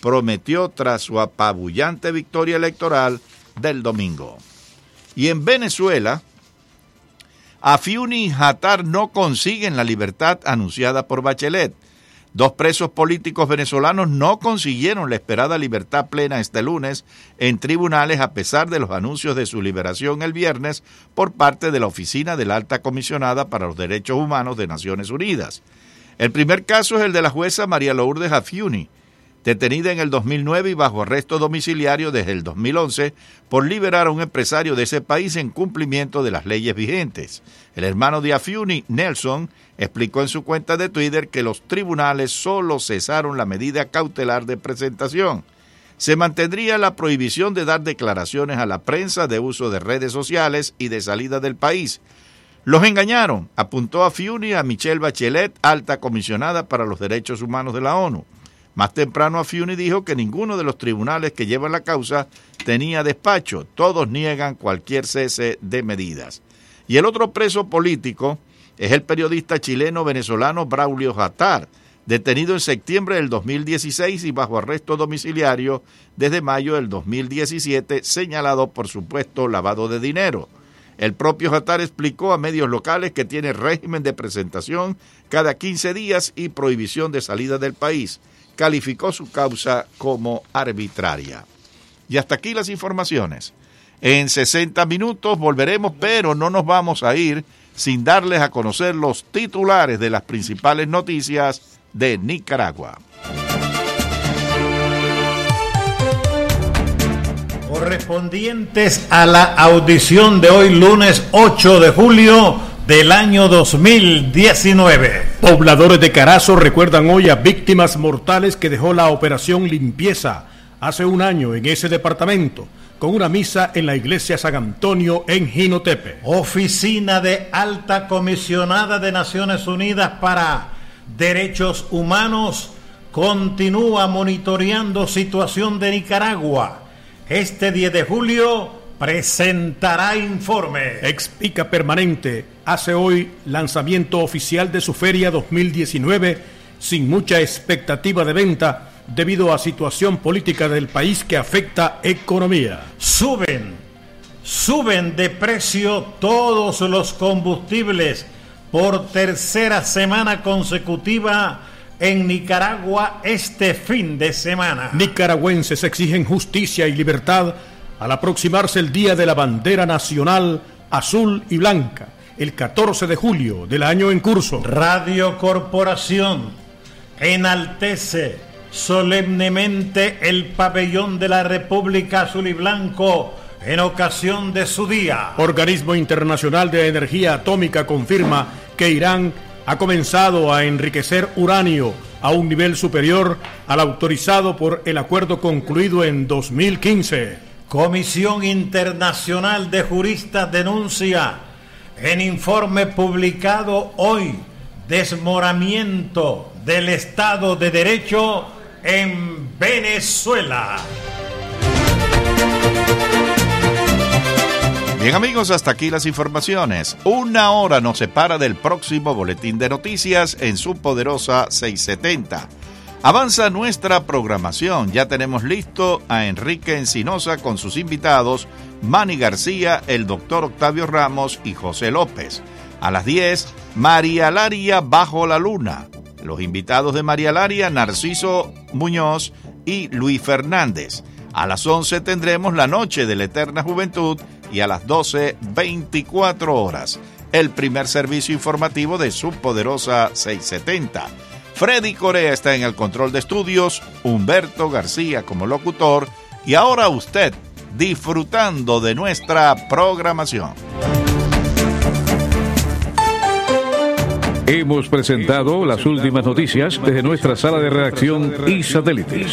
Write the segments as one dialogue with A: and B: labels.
A: prometió tras su apabullante victoria electoral del domingo. Y en Venezuela, Afiuni y Hatar no consiguen la libertad anunciada por Bachelet. Dos presos políticos venezolanos no consiguieron la esperada libertad plena este lunes en tribunales a pesar de los anuncios de su liberación el viernes por parte de la Oficina de la Alta Comisionada para los Derechos Humanos de Naciones Unidas. El primer caso es el de la jueza María Lourdes Afiuni, detenida en el 2009 y bajo arresto domiciliario desde el 2011 por liberar a un empresario de ese país en cumplimiento de las leyes vigentes. El hermano de Afiuni, Nelson, explicó en su cuenta de Twitter que los tribunales solo cesaron la medida cautelar de presentación. Se mantendría la prohibición de dar declaraciones a la prensa de uso de redes sociales y de salida del país. Los engañaron, apuntó a Fiuni a Michelle Bachelet, alta comisionada para los derechos humanos de la ONU. Más temprano Afiuni dijo que ninguno de los tribunales que llevan la causa tenía despacho, todos niegan cualquier cese de medidas. Y el otro preso político es el periodista chileno-venezolano Braulio Jatar, detenido en septiembre del 2016 y bajo arresto domiciliario desde mayo del 2017, señalado por supuesto lavado de dinero. El propio Jatar explicó a medios locales que tiene régimen de presentación cada 15 días y prohibición de salida del país calificó su causa como arbitraria. Y hasta aquí las informaciones. En 60 minutos volveremos, pero no nos vamos a ir sin darles a conocer los titulares de las principales noticias de Nicaragua.
B: Correspondientes a la audición de hoy lunes 8 de julio del año 2019.
C: Pobladores de Carazo recuerdan hoy a víctimas mortales que dejó la operación limpieza hace un año en ese departamento con una misa en la iglesia San Antonio en Jinotepe.
B: Oficina de Alta Comisionada de Naciones Unidas para Derechos Humanos continúa monitoreando situación de Nicaragua. Este 10 de julio presentará informe.
C: Expica Permanente hace hoy lanzamiento oficial de su feria 2019 sin mucha expectativa de venta debido a situación política del país que afecta economía.
B: Suben, suben de precio todos los combustibles por tercera semana consecutiva en Nicaragua este fin de semana.
C: Nicaragüenses exigen justicia y libertad al aproximarse el Día de la Bandera Nacional Azul y Blanca, el 14 de julio del año en curso.
B: Radio Corporación enaltece solemnemente el pabellón de la República Azul y Blanco en ocasión de su día.
C: Organismo Internacional de Energía Atómica confirma que Irán ha comenzado a enriquecer uranio a un nivel superior al autorizado por el acuerdo concluido en 2015.
B: Comisión Internacional de Juristas denuncia en informe publicado hoy desmoramiento del Estado de Derecho en Venezuela.
A: Bien amigos, hasta aquí las informaciones. Una hora nos separa del próximo boletín de noticias en su poderosa 670. Avanza nuestra programación. Ya tenemos listo a Enrique Encinosa con sus invitados, Manny García, el doctor Octavio Ramos y José López. A las 10, María Laria Bajo la Luna. Los invitados de María Laria, Narciso Muñoz y Luis Fernández. A las 11 tendremos la Noche de la Eterna Juventud y a las 12, 24 horas, el primer servicio informativo de su poderosa 670 Freddy Corea está en el control de estudios, Humberto García como locutor y ahora usted disfrutando de nuestra programación.
D: Hemos presentado las últimas noticias desde nuestra sala de redacción y satélites.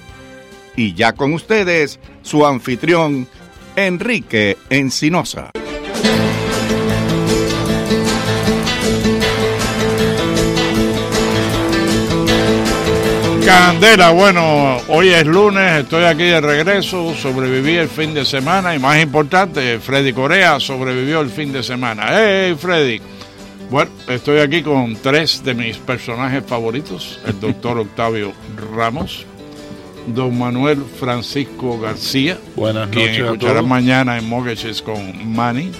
E: Y ya con ustedes, su anfitrión, Enrique Encinosa.
F: Candela, bueno, hoy es lunes, estoy aquí de regreso, sobreviví el fin de semana y más importante, Freddy Corea sobrevivió el fin de semana. ¡Hey, Freddy! Bueno, estoy aquí con tres de mis personajes favoritos, el doctor Octavio Ramos, don Manuel Francisco García,
G: Buenas
F: quien
G: noches a
F: escuchará
G: todos.
F: mañana en Mortgages con Manny,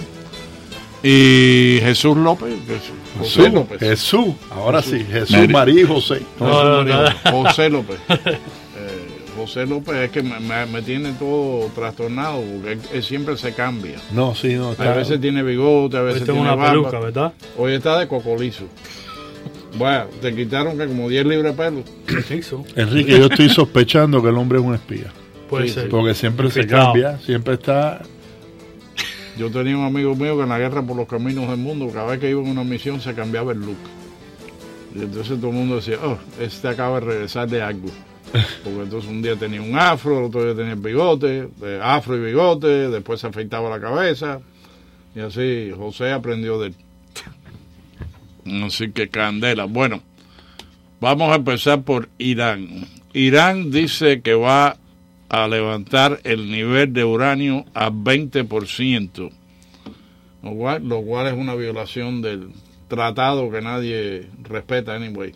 F: y Jesús López, José
G: Jesús,
F: López.
G: Jesús, ahora sí, Jesús
F: Mary.
G: María y José.
F: José, María- José López. Eh, José López es que me, me- me tiene todo trastornado porque él, él siempre se cambia.
G: No, sí, no,
F: A
G: está.
F: veces tiene bigote, a veces tiene
B: una
F: barba.
B: peluca, ¿verdad?
F: Hoy está de cocolizo. Bueno, te quitaron que como 10 libras de pelo.
B: ¿Qué hizo?
G: Enrique, yo estoy sospechando que el hombre es un espía.
B: Puede
F: Sí,
B: ser.
G: Porque siempre se cambia, siempre está.
F: Yo tenía un amigo mío que en la guerra por los caminos del mundo, cada vez que iba en una misión se cambiaba el look. Y entonces todo el mundo decía, oh, este acaba de regresar de algo. Porque entonces un día tenía un afro, el otro día tenía el bigote, de afro y bigote, después se afeitaba la cabeza. Y así José aprendió de él. Así que candela. Bueno, vamos a empezar por Irán. Irán dice que va a levantar el nivel de uranio a 20%, lo cual, lo cual es una violación del tratado que nadie respeta anyway.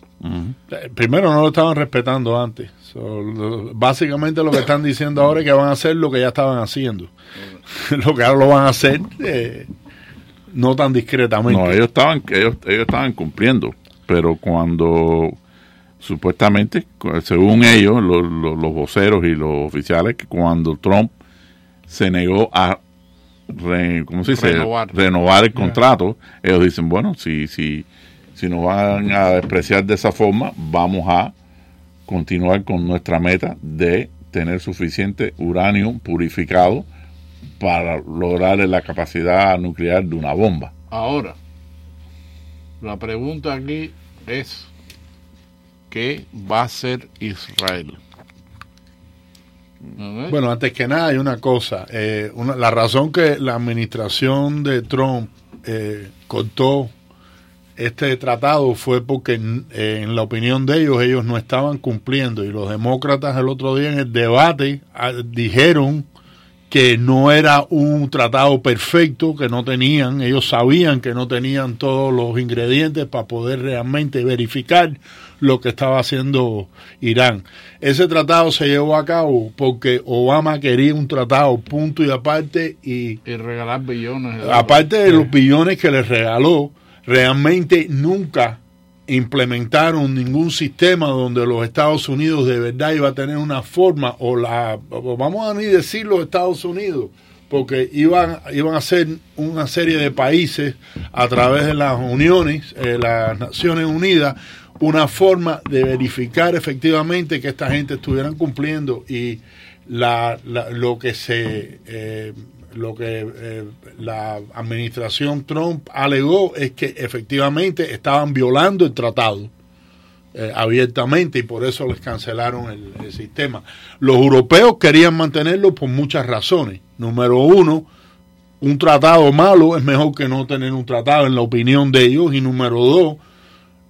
G: Eh, Primero no lo estaban respetando antes. So, lo- básicamente lo que están diciendo ahora es que van a hacer lo que ya estaban haciendo. lo que ahora lo van a hacer eh, no tan discretamente.
H: No, ellos estaban, ellos, ellos estaban cumpliendo, pero cuando supuestamente, según ellos, los, los, los voceros y los oficiales, que cuando Trump se negó a re- ¿cómo se dice?
F: Renovar.
H: renovar el contrato, ellos dicen, bueno, si, si, si nos van a despreciar de esa forma, vamos a continuar con nuestra meta de tener suficiente uranio purificado para lograr la capacidad nuclear de una bomba.
F: Ahora, la pregunta aquí es, ¿qué va a hacer Israel? ¿No?
G: Bueno, antes que nada hay una cosa. eh, una- la razón que la administración de Trump eh, cortó este tratado fue porque en, eh, en la opinión de ellos ellos no estaban cumpliendo y los demócratas el otro día en el debate ah, dijeron que no era un tratado perfecto, que no tenían, ellos sabían que no tenían todos los ingredientes para poder realmente verificar lo que estaba haciendo Irán. Ese tratado se llevó a cabo porque Obama quería un tratado punto y aparte y
F: Y regalar billones.
G: aparte de los billones que les regaló, realmente nunca implementaron ningún sistema donde los Estados Unidos de verdad iba a tener una forma o la vamos a ni decir los Estados Unidos porque iban iban a ser una serie de países a través de las uniones eh, las Naciones Unidas una forma de verificar efectivamente que esta gente estuvieran cumpliendo y la, la- lo que se eh, lo que eh, la administración Trump alegó es que efectivamente estaban violando el tratado eh, abiertamente y por eso les cancelaron el, el sistema. Los europeos querían mantenerlo por muchas razones. Número uno, un tratado malo es mejor que no tener un tratado en la opinión de ellos. Y número dos,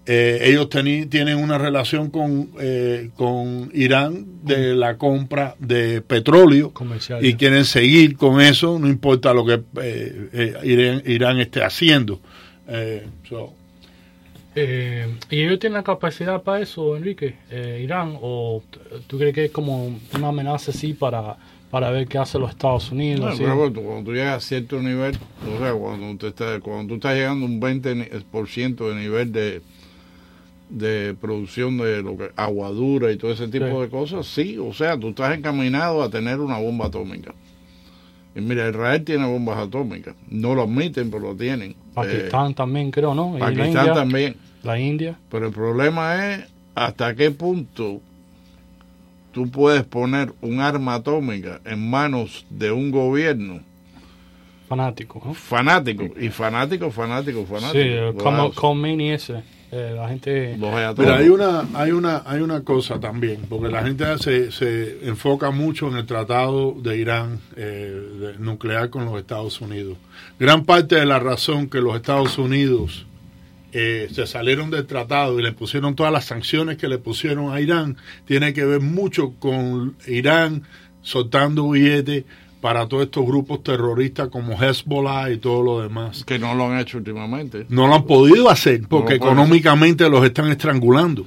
G: eh, ellos teni- tienen una relación con, eh, con Irán de la compra de petróleo
B: Comercial.
G: y quieren seguir con eso, no importa lo que eh, eh, Irán, Irán esté haciendo. Eh, so,
I: Eh, ¿Y ellos tienen la capacidad para eso, Enrique? Eh, ¿Irán? ¿O tú crees que es como una amenaza así para, para ver qué hacen los Estados Unidos?
F: No,
I: así?
F: pero bueno, tú- cuando tú llegas a cierto nivel, o sea, cuando, te está- cuando tú estás llegando a un 20% de nivel de, de producción de lo que aguadura y todo ese tipo
I: Sí.
F: de cosas, sí, o sea, tú estás encaminado a tener una bomba atómica. Y mira, Israel tiene bombas atómicas, no lo admiten, pero lo tienen.
I: Pakistán también creo, ¿no?
F: Eh,
I: la
F: Pakistán
I: India,
F: también.
I: La India.
F: Pero el problema es hasta qué punto tú puedes poner un arma atómica en manos de un gobierno
I: fanáticos. ¿no?
F: Fanáticos, y fanáticos, fanáticos, fanáticos.
I: Sí, como
F: Wow.
I: Khomeini ese. eh, la gente...
G: Pero hay una, hay una, hay una cosa también, porque la gente se, se enfoca mucho en el tratado de Irán eh, de- nuclear con los Estados Unidos. Gran parte de la razón que los Estados Unidos eh, se salieron del tratado y le pusieron todas las sanciones que le pusieron a Irán tiene que ver mucho con Irán soltando billetes para todos estos grupos terroristas como Hezbollah y todo lo demás.
F: Que no lo han hecho últimamente.
G: No lo han podido hacer porque
F: lo
G: económicamente los están estrangulando.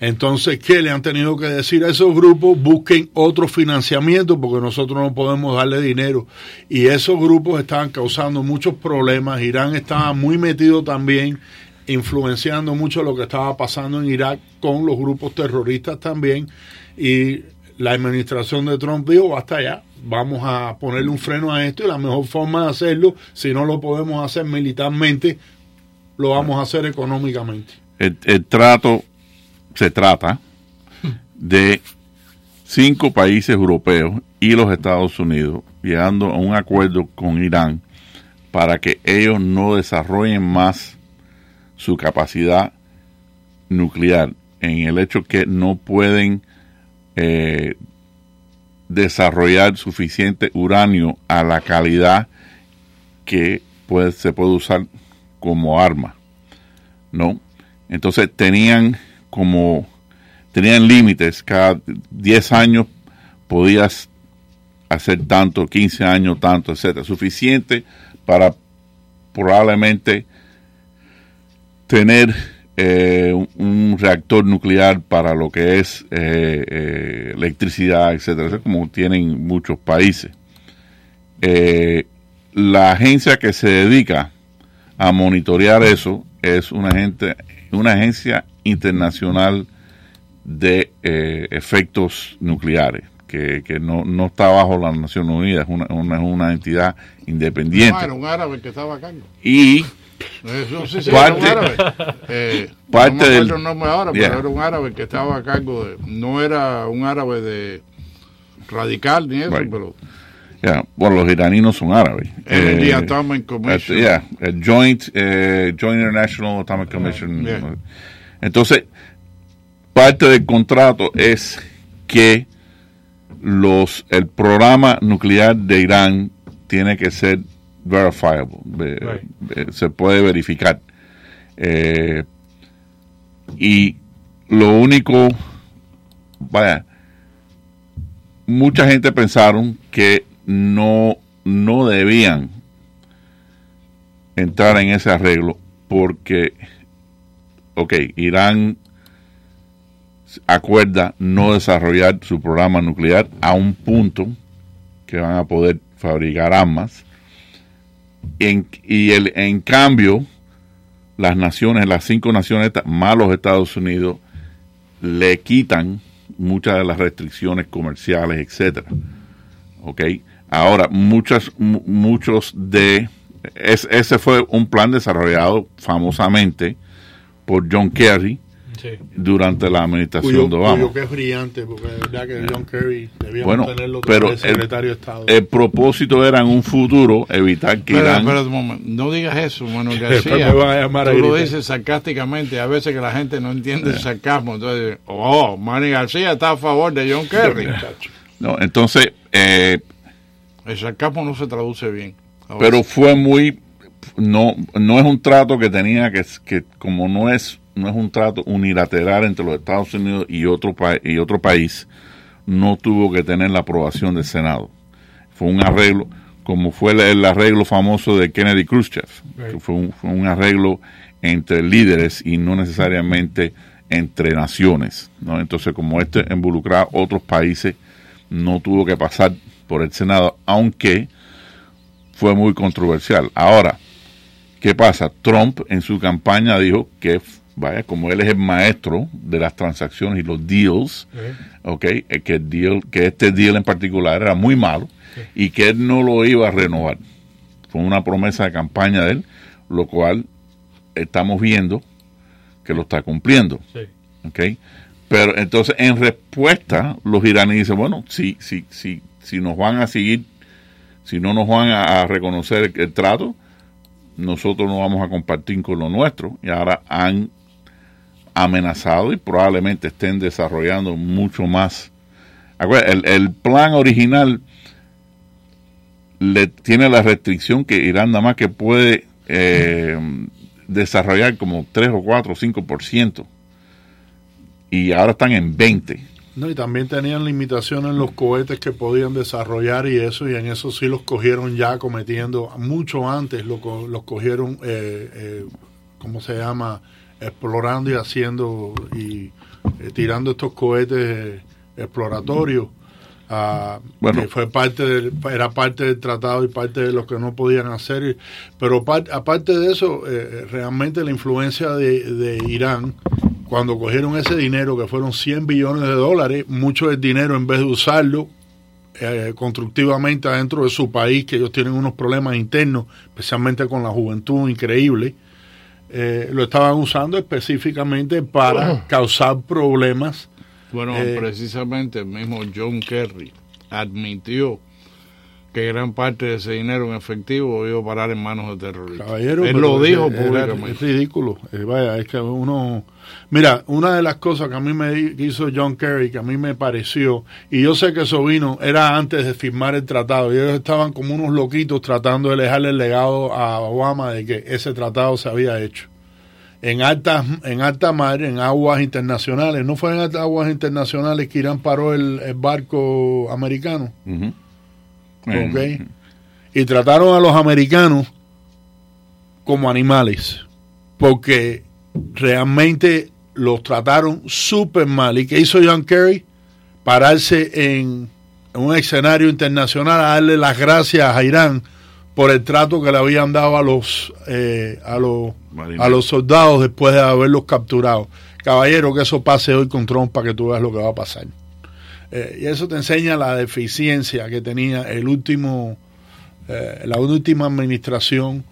G: Entonces, ¿qué le han tenido que decir a esos grupos? Busquen otro financiamiento porque nosotros no podemos darle dinero. Y esos grupos estaban causando muchos problemas. Irán estaba muy metido también, influenciando mucho lo que estaba pasando en Irak con los grupos terroristas también. Y la administración de Trump dijo, basta ya, vamos a ponerle un freno a esto y la mejor forma de hacerlo, si no lo podemos hacer militarmente, lo vamos a hacer económicamente.
H: el, trato se trata de cinco países europeos y los Estados Unidos llegando a un acuerdo con Irán para que ellos no desarrollen más su capacidad nuclear en el hecho que no pueden eh, desarrollar suficiente uranio a la calidad que puede, se puede usar como arma, ¿no? Entonces tenían como, tenían límites, cada 10 años podías hacer tanto, 15 años tanto, etcétera, suficiente para probablemente tener eh, un, reactor nuclear para lo que es eh, eh, electricidad, etcétera, Eso es como tienen muchos países. Eh, la agencia que se dedica a monitorear eso es una, gente, una agencia internacional de efectos nucleares, que, que no, no está bajo las Naciones Unidas, es una, una, una entidad independiente.
F: Ah, era un árabe que estaba a cargo.
H: Y
F: Eso sí, sí,
H: Parte-
F: era un árabe. Eh,
H: parte
F: no me acuerdo
H: del-
F: el nombre ahora,
H: Yeah.
F: pero era un árabe que estaba a cargo de... No era un árabe de radical ni eso,
H: Right.
F: pero...
H: ya, bueno, los iraníes son árabes.
F: El
H: Eh,
F: Atomic Commission.
H: eh, yeah, el Joint, eh, Joint International Atomic Commission.
F: Yeah.
H: Entonces, parte del contrato es que los el programa nuclear de Irán tiene que ser verifiable, ve- ve- se puede verificar. Eh, y lo único, vaya, mucha gente pensaron que no, no debían entrar en ese arreglo porque, ok, Irán acuerda no desarrollar su programa nuclear a un punto que van a poder fabricar armas en, y el, en cambio las naciones, las cinco naciones más los Estados Unidos le quitan muchas de las restricciones comerciales, etcétera. ¿Ok? Ahora, muchas, mu- muchos de... es- ese fue un plan desarrollado famosamente por John Kerry
I: Sí.
H: durante la administración
G: Cuyo,
H: de Obama.
G: cuyo que es brillante, porque de verdad que John Kerry debíamos
H: Bueno,
G: tenerlo
H: pero el,
G: secretario de Estado.
H: el propósito era en un futuro evitar que Irán...
F: No digas eso, Manuel García.
G: me van a llamar a
F: Tú lo dices sarcásticamente. A veces que la gente no entiende el sarcasmo. Entonces, oh, Manny García está a favor de John Kerry.
H: No, entonces, eh,
F: El sarcasmo no se traduce bien.
H: Pero fue muy no no es un trato que tenía que que como no es no es un trato unilateral entre los Estados Unidos y otro y otro país no tuvo que tener la aprobación del Senado fue un arreglo como fue el, el arreglo famoso de Kennedy Khrushchev que fue un, fue un arreglo entre líderes y no necesariamente entre naciones ¿no? entonces como este involucraba otros países no tuvo que pasar por el Senado aunque fue muy controversial. Ahora, ¿qué pasa? Trump en su campaña dijo que, vaya, como él es el maestro de las transacciones y los deals, ok, eh, que, el deal, que este deal en particular era muy malo y que él no lo iba a renovar. Fue una promesa de campaña de él, lo cual estamos viendo que lo está cumpliendo.
I: Sí.
H: ¿ok? Pero entonces, en respuesta, los iraníes dicen, bueno, si, si, si, si nos van a seguir si no nos van a, a reconocer el, el trato, nosotros no vamos a compartir con lo nuestro. Y ahora han amenazado y probablemente estén desarrollando mucho más. El, el plan original le tiene la restricción que Irán nada más que puede eh, desarrollar como 3 o 4 o 5%. Y ahora están en 20.
G: No, y también tenían limitaciones en los cohetes que podían desarrollar y eso, y en eso sí los cogieron ya cometiendo, mucho antes lo, los cogieron, eh, eh, ¿cómo se llama? Explorando y haciendo y eh, tirando estos cohetes eh, exploratorios. ah,
H: Bueno.
G: que fue parte del, era parte del tratado y parte de lo que no podían hacer. Pero par- aparte de eso, eh, realmente la influencia de, de Irán cuando cogieron ese dinero, que fueron 100 billones de dólares, mucho del dinero, en vez de usarlo eh, constructivamente adentro de su país, que ellos tienen unos problemas internos, especialmente con la juventud increíble, eh, lo estaban usando específicamente para causar problemas.
F: Bueno,
G: Eh,
F: precisamente el mismo John Kerry admitió que gran parte de ese dinero en efectivo iba a parar en manos de terroristas.
G: Caballero,
F: Él
G: pero
F: lo
G: es-
F: dijo
G: es-
F: públicamente.
G: Es ridículo. Eh, vaya, es que uno... Mira, una de las cosas que a mí me hizo John Kerry, que a mí me pareció, y yo sé que eso vino, era antes de firmar el tratado, y ellos estaban como unos loquitos tratando de dejarle el legado a Obama de que ese tratado se había hecho. En alta, en alta mar, en aguas internacionales, no fue en altas aguas internacionales que Irán paró el, el barco americano.
H: Eh,
G: Y trataron a los americanos como animales, porque realmente los trataron súper mal. ¿Y qué hizo John Kerry? Pararse en, en un escenario internacional a darle las gracias a Irán por el trato que le habían dado a los, eh, a los, a los soldados después de haberlos capturado. Caballero, que eso pase hoy con Trump para que tú veas lo que va a pasar. Eh, y eso te enseña la deficiencia que tenía el último, eh, la última administración.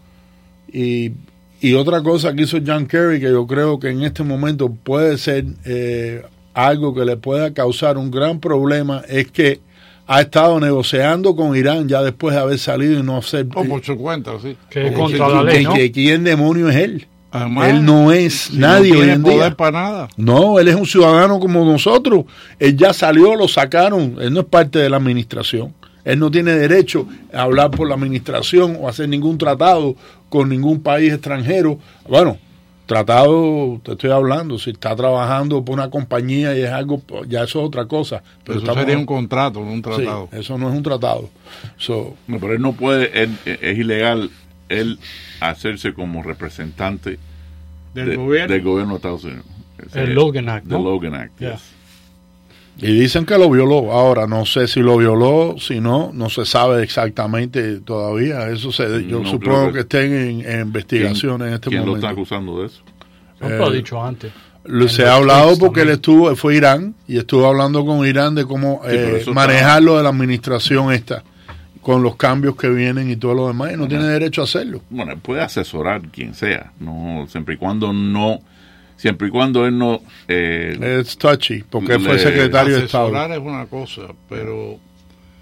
G: Y, y otra cosa que hizo John Kerry, que yo creo que en este momento puede ser eh, algo que le pueda causar un gran problema, es que ha estado negociando con Irán ya después de haber salido y no hacer...
F: O por su cuenta, sí.
I: Que es contra
G: que-
I: la ley,
G: que-
I: ¿no?
G: que ¿Quién demonio es él?
F: Además,
G: él no es
F: si
G: nadie
F: no
G: hoy en
F: poder
G: día.
F: para nada.
G: No, él es un ciudadano como nosotros. Él ya salió, lo sacaron. Él no es parte de la administración. Él no tiene derecho a hablar por la administración o hacer ningún tratado con ningún país extranjero. Bueno, tratado, te estoy hablando, si está trabajando por una compañía y es algo, ya eso es otra cosa. Pero
F: Eso
G: estamos-
F: sería un contrato, no un
G: sí,
F: tratado.
G: eso no es un tratado. So,
H: No, pero él no puede, él- es ilegal él hacerse como representante
F: Del
H: de-
F: gobierno.
H: del gobierno de Estados Unidos.
I: El Logan Act, ¿no?
H: Logan Act,
I: Yeah.
G: Y dicen que lo violó. Ahora, no sé si lo violó, si no, no se sabe exactamente todavía. Eso se, yo
H: No
G: supongo que,
H: que-
G: estén en, en investigación en este
H: ¿Quién lo
G: momento.
H: está acusando de eso?
I: No, pero
G: Eh,
I: dicho antes.
G: Lo- se ha hablado porque él estuvo, fue a Irán y estuvo hablando con Irán de cómo
H: pero
G: eh,
H: eso
G: manejar lo de la administración esta, con los cambios que vienen y todo lo demás, y no tiene derecho a hacerlo.
H: Bueno, él puede asesorar quien sea, no siempre y cuando no, siempre y cuando él no eh,
G: Es touchy, porque él fue secretario de
F: Asesorar
G: Estado.
F: es una cosa, pero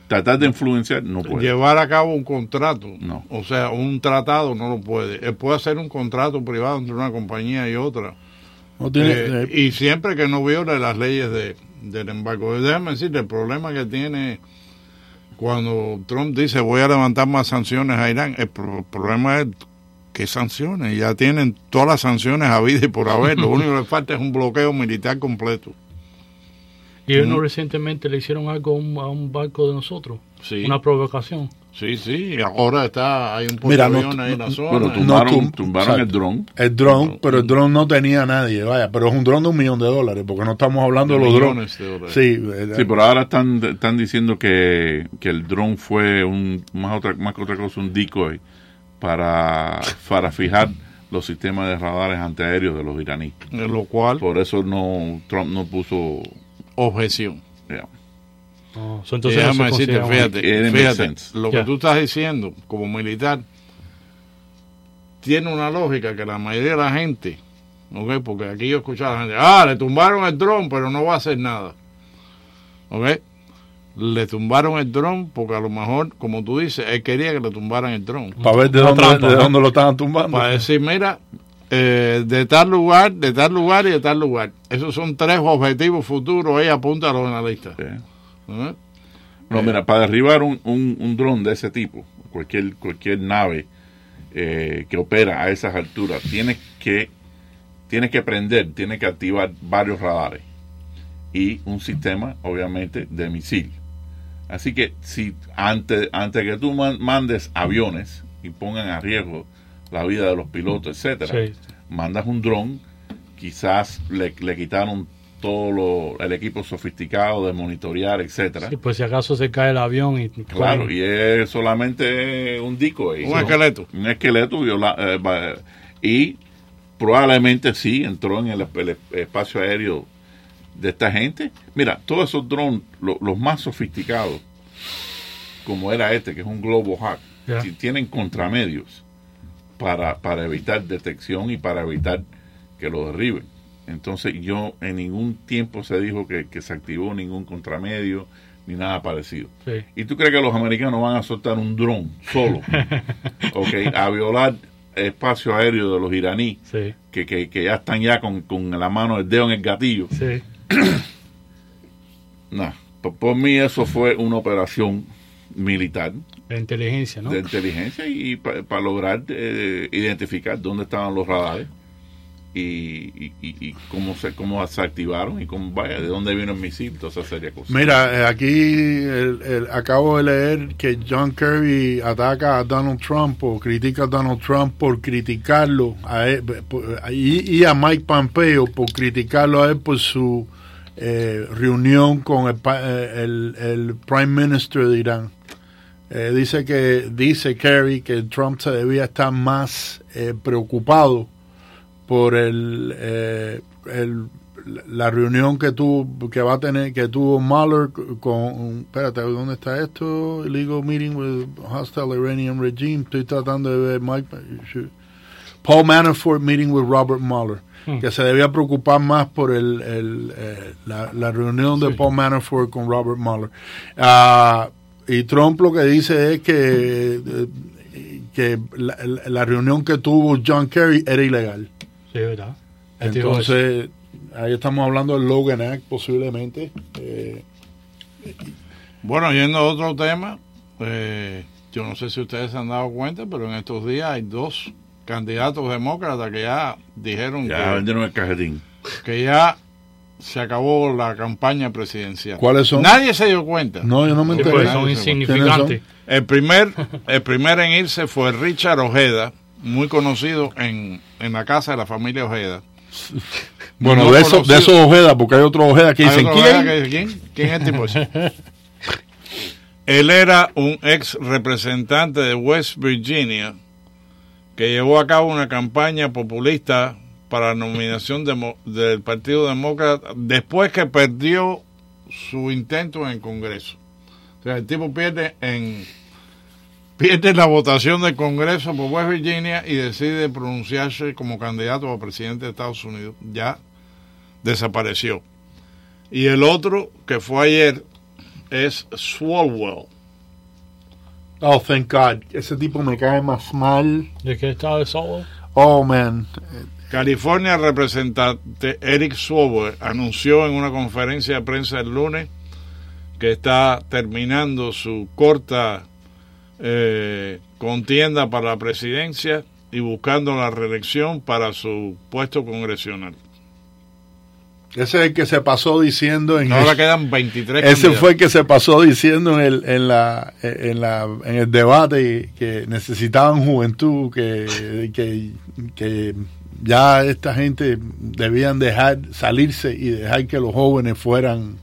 H: tratar de influenciar no puede.
F: llevar a cabo un contrato,
H: No.
F: o sea, un tratado no lo puede. Él puede hacer un contrato privado entre una compañía y otra.
G: No tiene,
F: Eh,
G: eh,
F: y siempre que no viole las leyes de, del embargo. Déjame decirte, el problema que tiene cuando Trump dice voy a levantar más sanciones a Irán, el pro- problema es que sanciones, ya tienen todas las sanciones habidas y por haber, lo único que le falta es un bloqueo militar completo.
I: Y ellos no recientemente le hicieron algo a un, a un barco de nosotros.
F: Sí.
I: Una provocación.
F: Sí, sí, y ahora está, hay un
G: no-
F: portaaviones ahí en la zona.
G: No,
H: tumbaron,
G: tum-
H: tumbaron el dron.
G: el dron,
F: No,
G: pero el dron no tenía a nadie, vaya, pero es un dron de un millón de dólares, porque no estamos hablando de,
F: De
G: los drones.
F: de.
G: Sí,
H: Sí, pero ahora están, están diciendo que, que el dron fue un más otra más que otra cosa un decoy para para fijar los sistemas de radares antiaéreos de los iraníes.
F: En lo cual,
H: Por eso no Trump no puso
F: objeción.
I: Oh, so entonces
F: déjame decirte, fíjate, fíjate, lo que tú estás diciendo como militar tiene una lógica que la mayoría de la gente, ¿ok? Porque aquí yo escuchaba a la gente, ah, le tumbaron el dron, pero no va a hacer nada, ¿ok? le tumbaron el dron porque a lo mejor, como tú dices, él quería que le tumbaran el dron.
G: Para ver de, dónde,
I: trampa,
G: de
I: ¿no?
G: dónde lo estaban tumbando.
F: Para decir, mira, eh, de tal lugar, de tal lugar y de tal lugar. Esos son tres objetivos futuros, ella apunta a los analistas.
H: Sí.
F: ¿Eh?
H: No, mira, para derribar un, un, un dron de ese tipo, cualquier, cualquier nave eh, que opera a esas alturas, tienes que, tienes que prender, tienes que activar varios radares y un sistema, obviamente, de misil. Así que si antes, antes que tú man- mandes aviones y pongan a riesgo la vida de los pilotos, etcétera,
I: Sí.
H: mandas un dron, quizás le, le quitaron todo lo- el equipo sofisticado de monitorear, etcétera.
I: Sí, pues si acaso se cae el avión y...
H: Claro, y es solamente un decoy.
F: Un
H: ¿no?
F: esqueleto.
H: Un esqueleto viola- eh, y probablemente sí entró en el, el espacio aéreo de esta gente. Mira, todos esos drones, lo- los más sofisticados, como era este, que es un Globo si tienen contramedios para, para evitar detección y para evitar que lo derriben. Entonces yo en ningún tiempo se dijo que, que se activó ningún contramedio ni nada parecido.
I: Sí.
H: ¿Y tú crees que los americanos van a soltar un dron solo ok, a violar el espacio aéreo de los iraníes
I: Sí,
H: que, que, que ya están ya con, con la mano, el dedo en el gatillo?
I: sí.
H: No, por, por mí eso fue una operación militar
I: La inteligencia, ¿no?
H: de inteligencia y para lograr eh, identificar dónde estaban los radares y, y, y- cómo se cómo se activaron y cómo vaya, de dónde vino el misil, toda esa serie de cosas.
G: Mira, eh, aquí acabo de leer que John Kerry ataca a Donald Trump o critica a Donald Trump por criticarlo a él, y, a Mike Pompeo por criticarlo a él por su eh, reunión con el, eh, el- el Prime Minister de Irán. Eh, dice que dice Kerry que Trump se debía estar más eh, preocupado por el, eh, el- la reunión que tuvo que va a tener que tuvo Mueller con espérate dónde está esto illegal meeting with hostile Iranian regime. Estoy tratando de ver Mike Paul Manafort meeting with Robert Mueller que se debía preocupar más por el, el, eh, la, la reunión de Paul Manafort con Robert Mueller Ah, y Trump lo que dice es que eh, que la, la reunión que tuvo John Kerry era ilegal Entonces, ahí estamos hablando del Logan Act, posiblemente. Eh,
F: Bueno, yendo a otro tema, eh, yo no sé si ustedes se han dado cuenta, pero en estos días hay dos candidatos demócratas que ya dijeron
H: Ya
F: que,
H: vendieron el cajetín.
F: que ya se acabó la campaña presidencial.
G: ¿Cuáles son?
F: Nadie se dio cuenta.
G: no, yo no me
I: Sí,
G: enteré.
I: pues son
F: ¿Quiénes son?
I: insignificantes.
F: El primer, el primer en irse fue Richard Ojeda, muy conocido en, en la casa de la familia Ojeda.
G: Bueno,
F: No
G: de
F: conocido.
G: de esos Ojeda, porque hay otros Ojeda que dicen,
F: otro
G: ¿quién?
F: Ojeda que dice, ¿quién? ¿Quién es el tipo ese? Él era un ex representante de West Virginia que llevó a cabo una campaña populista para la nominación demo- del Partido Demócrata después que perdió su intento en el Congreso. O sea, el tipo pierde en pierde la votación del Congreso por West Virginia y decide pronunciarse como candidato a presidente de Estados Unidos. Ya desapareció. Y el otro que fue ayer es Swalwell.
G: Oh, thank God. Ese tipo me cae más mal.
I: ¿De qué estaba el solo?
G: Oh, man.
F: California representante Eric Swalwell anunció en una conferencia de prensa el lunes que está terminando su corta eh, contienda para la presidencia y buscando la reelección para su puesto congresional.
G: Ese es el que se pasó diciendo en
F: Ahora
G: el,
F: quedan 23
G: ese
F: candidatos.
G: fue el que se pasó diciendo en el, en la, en la, en el debate que necesitaban juventud, que, que, que ya esta gente debían dejar salirse y dejar que los jóvenes fueran.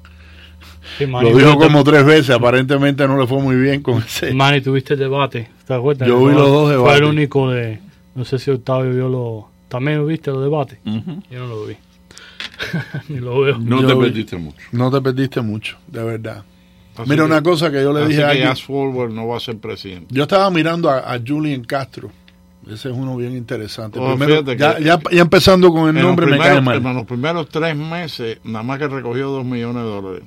I: Sí, Manny,
G: Lo dijo como tres veces, aparentemente no le fue muy bien con ese.
I: Manny, tuviste el debate. ¿Te acuerdas?
G: Yo vi los dos
I: Fue
G: debates.
I: el único de. No sé si Octavio vio los. ¿También lo viste los debates? Yo no lo vi. Ni lo veo.
H: No
G: Yo
H: te
G: vi-
H: perdiste mucho.
G: No te perdiste mucho, de verdad.
F: Así
G: Mira,
F: que-
G: una cosa que yo le
F: así
G: dije a
F: que Swalwell no va a ser presidente.
G: Yo estaba mirando a, a Julian Castro. Ese es uno bien interesante.
F: Oh,
G: Primero, ya,
F: que-
G: ya, ya empezando con el
F: los,
G: nombre me cae
F: primeros,
G: mal.
F: en los primeros tres meses, nada más que recogió dos millones de dólares.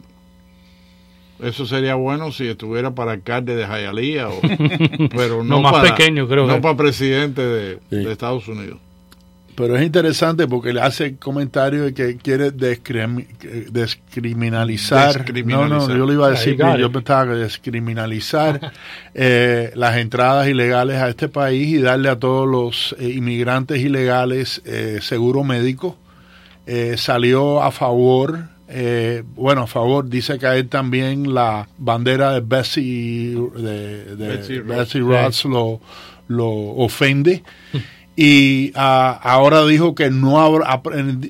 F: Eso sería bueno si estuviera para alcalde de Hialeah, o, pero no,
I: No, más
F: para,
I: pequeño, creo
F: no
I: que.
F: para presidente de,
G: Sí.
F: de Estados Unidos.
G: Pero es interesante porque le hace el comentario de que quiere descrimi- descriminalizar.
F: Descriminalizar.
G: No, no, yo le iba a decir,
I: got
G: yo
I: it.
G: pensaba que descriminalizar eh, las entradas ilegales a este país y darle a todos los eh, inmigrantes ilegales eh, seguro médico. Eh, salió a favor, eh, bueno, a favor, dice caer también la bandera de Bessie, de, de
F: Betsy Ross.
G: Betsy Ross lo, lo ofende. Y ah, ahora dijo que no,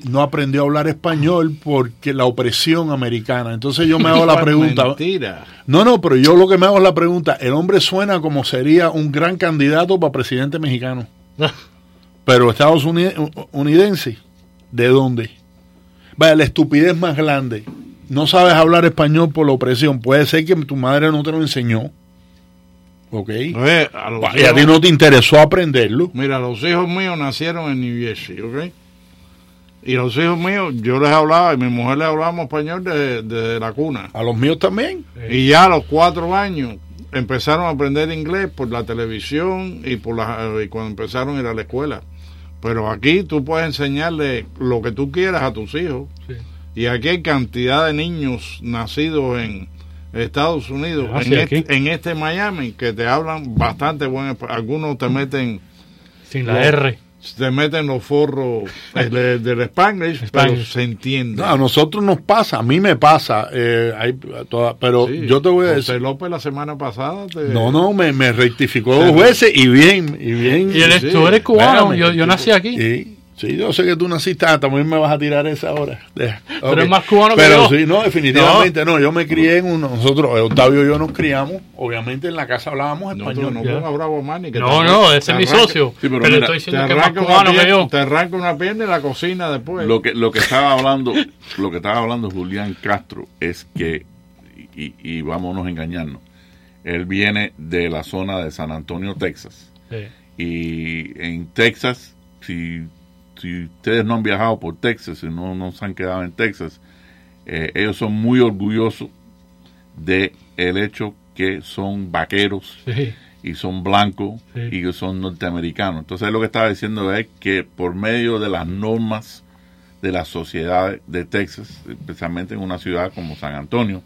G: no aprendió a hablar español porque la opresión americana. Entonces yo me hago la pregunta.
F: Mentira.
G: No, no, pero yo lo que me hago es la pregunta. El hombre suena como sería un gran candidato para presidente mexicano. Pero Estados Uni- Unidense, ¿de dónde? Vaya, la estupidez más grande. No sabes hablar español por la opresión. Puede ser que tu madre no te lo enseñó. ¿Ok?
F: Oye, a los
G: Y a ti no te interesó aprenderlo.
F: Mira, los hijos míos nacieron en New Jersey, ¿ok? Y los hijos míos, yo les hablaba, y mi mujer les hablábamos español desde, desde la cuna.
G: A los míos también.
F: Y ya a los cuatro años empezaron a aprender inglés por la televisión y por la, y cuando empezaron a ir a la escuela. Pero aquí tú puedes enseñarle lo que tú quieras a tus hijos.
I: Sí.
F: Y aquí hay cantidad de niños nacidos en Estados Unidos,
I: Ah,
F: en,
I: sí,
F: este, en este Miami, que te hablan bastante buen espa- Algunos te meten
I: Sin la. R.
F: te meten los forros eh, de- del Spanglish, pero se entiende.
G: No, a nosotros nos pasa, a mí me pasa, eh, hay toda- pero
F: Sí,
G: yo te voy a
F: José
G: decir,
F: López la semana pasada te-
G: no, no, me, me rectificó dos veces y bien, y bien.
I: Y él,
F: sí.
I: tú eres cubano,
G: Espérame,
I: yo, yo nací aquí.
G: Sí, sí, yo sé que tú naciste, ah, también me vas a tirar esa ahora. Deja.
I: Pero es más cubano que
G: Pero
I: yo.
G: sí, no, definitivamente no. Yo me crié en un, nosotros, Octavio y yo nos criamos, obviamente en la casa hablábamos
F: No,
G: español.
F: no pongas bravo más ni que
I: No,
F: te
I: no, ese es mi socio.
H: Sí, pero
I: pero
H: mira,
I: estoy
F: Te
I: diciendo que es más
F: arranca, una
I: cubano que
F: pierna,
I: yo.
F: te arranca una pierna y la cocina después.
H: Lo que, lo que estaba hablando, lo que estaba hablando Julián Castro es que, y, y vámonos a engañarnos, él viene de la zona de San Antonio, Texas.
I: Sí.
H: Y en Texas, si, si ustedes no han viajado por Texas y no, no se han quedado en Texas, eh, ellos son muy orgullosos de el hecho que son vaqueros
I: Sí.
H: y son blancos
I: Sí.
H: y que son norteamericanos. Entonces lo que estaba diciendo es que por medio de las normas de la sociedad de Texas, especialmente en una ciudad como San Antonio,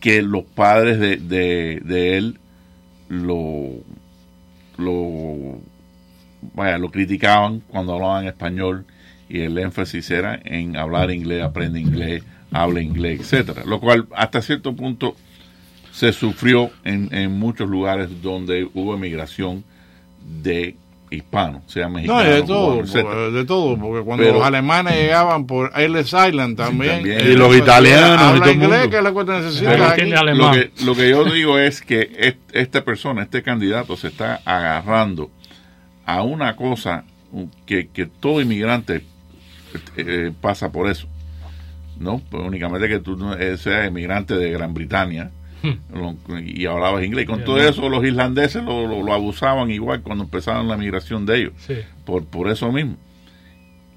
H: que los padres de, de, de él lo, lo, vaya, lo criticaban cuando hablaban español y el énfasis era en hablar inglés, aprende inglés, habla inglés, etcétera, lo cual hasta cierto punto se sufrió en, en muchos lugares donde hubo emigración de hispanos, sea
F: no,
H: mexicanos,
F: y de todo, de todo, porque cuando
H: Pero-
F: los alemanes llegaban por Ellis Island también,
H: también.
F: eh,
G: Y los italianos y
F: habla
G: todo el
F: inglés,
G: mundo.
F: que es lo que
I: Pero
F: aquí.
I: tiene
H: Lo
I: alemán.
H: que, lo que yo digo es que est- esta persona, este candidato, se está agarrando a una cosa que, que todo inmigrante eh, pasa por eso. ¿No? Pues únicamente que tú eh, seas inmigrante de Gran Bretaña lo- y hablabas inglés. Con todo eso, los irlandeses lo, lo- lo abusaban igual cuando empezaron la migración de ellos
I: Sí.
H: por, por eso mismo.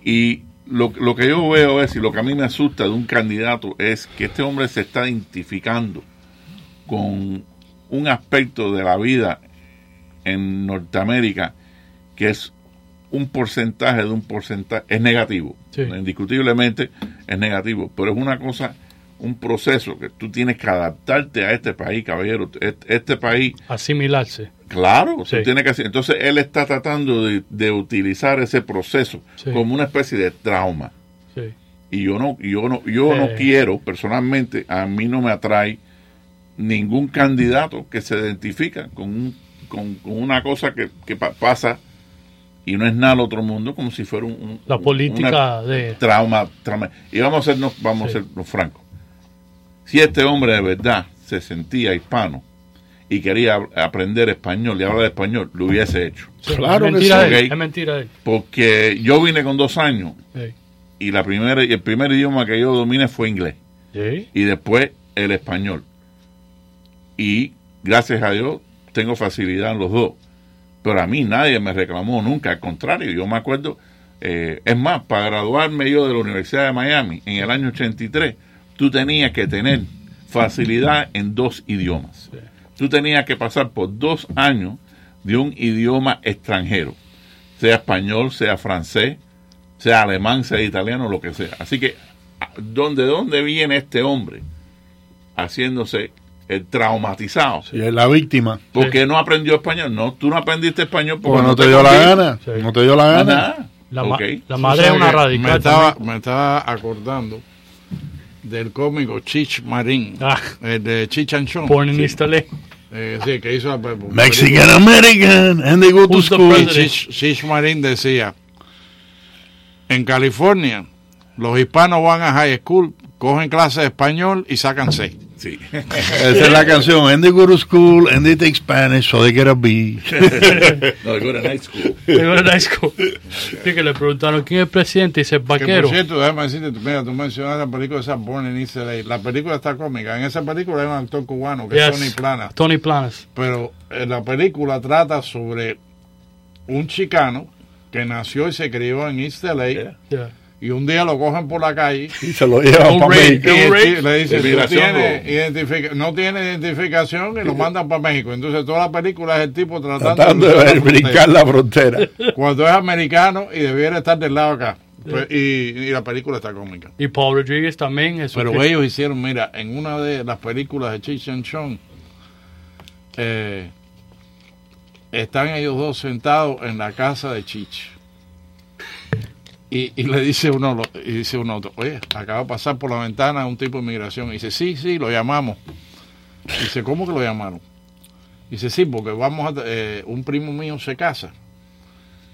H: Y lo, lo que yo veo es, y lo que a mí me asusta de un candidato, es que este hombre se está identificando con un aspecto de la vida en Norteamérica que es un porcentaje de un porcentaje, es negativo,
I: Sí.
H: indiscutiblemente es negativo, pero es una cosa, un proceso que tú tienes que adaptarte a este país, caballero. Este, este país
I: Asimilarse.
H: Claro, tú tienes que hacer. Entonces él está tratando de, de utilizar ese proceso
I: Sí.
H: como una especie de trauma. Y yo no, yo no, yo no
I: Eh.
H: quiero, personalmente, a mí no me atrae ningún candidato que se identifica con, un- con, con una cosa que, que pa- pasa y no es nada al otro mundo, como si fuera un, un-
I: La política
H: una
I: de...
H: trauma, trauma. Y vamos a sernos, vamos
I: Sí.
H: a sernos francos. Si este hombre de verdad se sentía hispano y quería aprender español y hablar español, lo hubiese hecho.
I: Sí,
G: Claro
I: es
G: que
I: mentira
H: sí.
I: de él.
H: Ok.
I: Es mentira él.
H: Porque yo vine con dos años
I: Sí.
H: y la primera y el primer idioma que yo dominé fue inglés
I: Sí.
H: y después el español. Y gracias a Dios tengo facilidad en los dos. Pero a mí nadie me reclamó nunca, al contrario, yo me acuerdo, eh, es más, para graduarme yo de la Universidad de Miami en el año 83, tú tenías que tener facilidad en dos idiomas. Tú tenías que pasar por dos años de un idioma extranjero, sea español, sea francés, sea alemán, sea italiano, lo que sea. Así que, ¿dónde, dónde viene este hombre haciéndose el traumatizado?
G: Es la víctima.
H: Porque no aprendió español. No, tú no aprendiste español porque,
G: Porque no te dio la gana. No te dio la gana.
H: Nada.
I: La, ma- madre es una radical.
F: Me estaba, me estaba acordando del cómico Chich Marín,
I: Ah.
F: el de Chich and Chong.
I: Born in
F: Sí.
I: East LA.
F: Eh, sí, que hizo la pe-
G: Mexican American and they go to school.
F: Chich Marín decía, en California, los hispanos van a high school, cogen clases de español y sacan seis.
H: Sí.
G: Esa es la canción. And they go to school and they take Spanish so they get a B.
H: no, go to night school.
I: Llegó a la school. Sí, que le preguntaron quién es el presidente y dice
F: Que
I: vaquero.
F: por cierto, déjame decirte, tú- mira, tú mencionas la película esa Born in East LA. La película está cómica. En esa película hay un actor cubano que es
I: Yes.
F: Tony Plana.
I: Tony Planes.
F: Pero eh, la película trata sobre un chicano que nació y se crió en East LA
H: Yeah.
I: Yeah.
F: Y un día lo cogen por la calle
G: Y se lo llevan
I: Un
G: para. México.
F: y le dice "Tú
H: Inmigración,
F: tienes
H: ¿no?
F: tiene identificación y lo mandan para México. Entonces toda la película es el tipo tratando,
G: de
F: la
G: brincar la frontera.
F: frontera. Cuando es americano y debiera estar del lado acá. Pues, y, y la película está cómica.
I: Y Paul Rodriguez también. Es un
F: Pero ellos hicieron, mira, en una de las películas de Cheech and Chong, eh, están ellos dos sentados en la casa de Chich. Y, y le dice uno y dice uno otro, oye, acaba de pasar por la ventana un tipo de inmigración. Y dice, sí, sí, lo llamamos. Dice, ¿cómo que lo llamaron? Dice, sí, porque vamos a, eh, un primo mío se casa.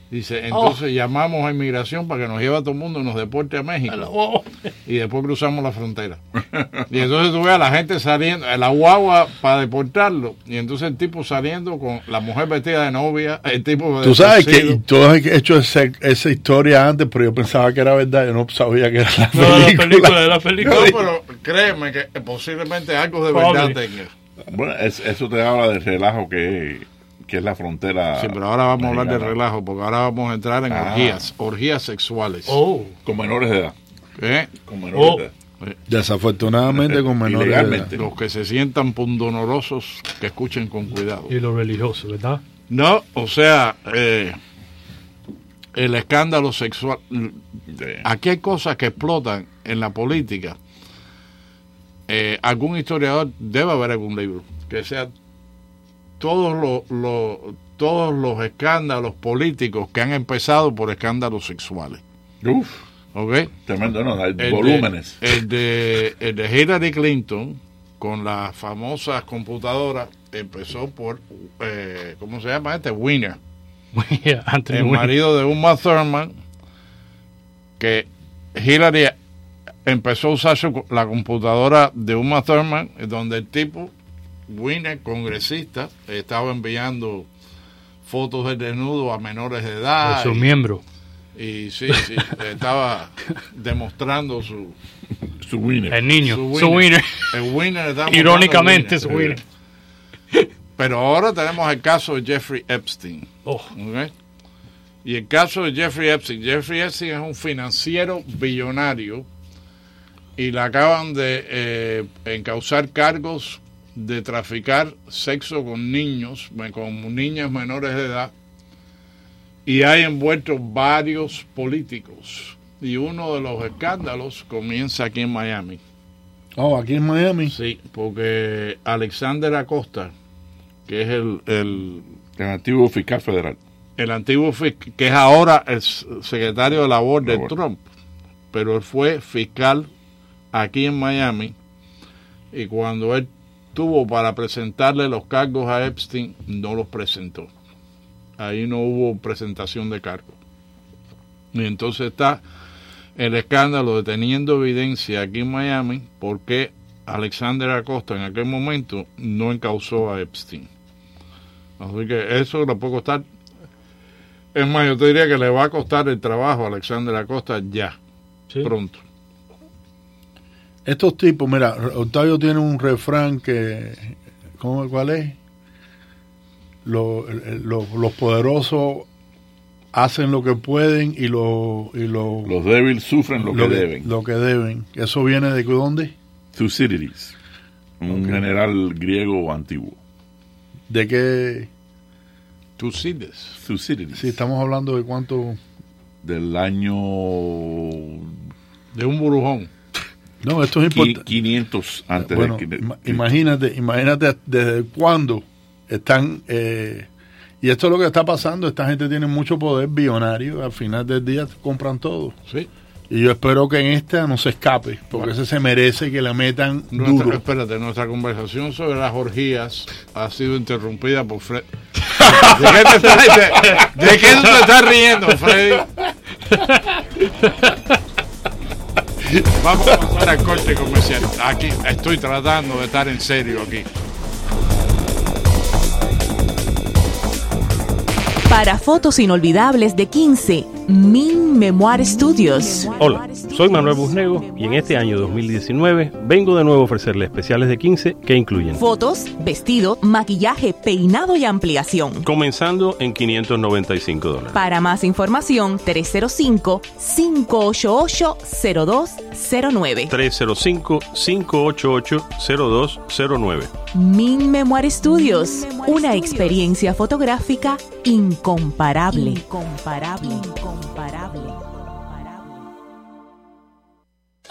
F: Dice, entonces llamamos a inmigración para que nos lleve a todo el mundo y nos deporte a México
I: Oh,
F: y después cruzamos la frontera. Y entonces tú ves a la gente saliendo, la guagua para deportarlo, y entonces el tipo saliendo con la mujer vestida de novia, el tipo
G: Tú sabes que tú has hecho ese- esa historia antes, pero yo pensaba que era verdad. Yo no sabía que era la
I: no, la
G: película.
I: película, de la película.
F: No, pero créeme que posiblemente algo de verdad tenga.
H: Bueno, es- eso te habla del relajo que, que es la frontera.
F: Sí, pero ahora vamos a hablar de relajo, porque ahora vamos a entrar en
H: Ah.
F: orgías, orgías sexuales.
I: Oh,
H: Con menores de edad.
F: ¿Eh?
H: Con menores
I: Oh.
H: de edad.
G: Desafortunadamente con menores de edad.
H: Ilegalmente.
F: Los que se sientan pundonorosos, que escuchen con cuidado.
I: y lo religioso, ¿verdad?
F: No, o sea, eh, el escándalo sexual. Aquí hay cosas que explotan en la política. Eh, algún historiador debe haber algún libro que sea todos los, los- todos los escándalos políticos que han empezado por escándalos sexuales.
H: Uf,
F: ¿Ok?
H: tremendo, no, hay
F: El de-
H: volúmenes.
F: el, de, el de Hillary Clinton con las famosas computadoras empezó por, eh, ¿cómo se llama este? Winner. El marido de Uma Thurman, que Hillary empezó a usar su- la computadora de Uma Thurman, donde el tipo, Winner, congresista, estaba enviando fotos del desnudo a menores de edad.
I: Su
F: y-
I: miembro.
F: y sí, sí, estaba demostrando su,
H: Su winner.
I: El niño.
F: su
I: Su winner.
F: El winner estaba
I: Irónicamente, su winner.
F: Pero ahora tenemos el caso de Jeffrey Epstein.
I: Oh,
F: ¿ok? Y el caso de Jeffrey Epstein. Jeffrey Epstein es un financiero billonario y le acaban de eh, encauzar cargos de traficar sexo con niños, con niñas menores de edad. Y hay envueltos varios políticos. Y uno de los escándalos comienza aquí en Miami.
G: Oh, aquí en Miami.
F: Sí, porque Alexander Acosta, que es el, el,
H: El antiguo fiscal federal.
F: el antiguo fiscal, que es ahora el secretario de labor de
H: Labor.
F: Trump, pero él fue fiscal aquí en Miami y cuando él tuvo para presentarle los cargos a Epstein, no los presentó. Ahí no hubo presentación de cargos. Y entonces está el escándalo de teniendo evidencia aquí en Miami porque Alexander Acosta en aquel momento no encausó a Epstein. Así que eso le puede costar. Es más, yo te diría que le va a costar el trabajo a Alexander Acosta ya,
I: sí.
F: pronto.
G: Estos tipos, mira, Octavio tiene un refrán que, ¿cómo, ¿cuál es? Lo- el- lo- los poderosos hacen lo que pueden y lo, y lo,
H: Los débiles sufren lo, que deben.
G: Lo que deben. Eso viene de dónde?
H: Thucydides. un general griego antiguo.
G: ¿De qué?
F: Tucídides.
H: Thucydides.
G: Si estamos hablando de cuánto.
H: Del año
F: De un burujón.
G: No, esto es importante.
H: 500 antes
G: Bueno,
H: de, de-
G: ima- imagínate, imagínate desde cuándo están. eh, y esto es lo que está pasando. Esta gente tiene mucho poder billonario. Al final del día compran todo.
F: Sí.
G: Y yo espero que en esta no se escape, porque ese se merece que le metan
F: Nuestra,
G: duro.
F: espérate, nuestra conversación sobre las orgías ha sido interrumpida por Fred. ¿De qué, te de qué tú te estás riendo, Freddy? Vamos a pasar al corte comercial. Aquí estoy tratando de estar en serio aquí.
J: Para fotos inolvidables de 15, Min Memoir Studios.
K: Hola, soy Manuel Busnego y en este año 2019 vengo de nuevo a ofrecerle especiales de 15 que incluyen
J: Fotos, vestido, maquillaje, peinado y ampliación.
K: comenzando en 595 dólares.
J: Para más información, 305-588-0209.
K: 305-588-0209.
J: Min Memoir Studios, una experiencia fotográfica incomparable. Incomparable. Incomparable.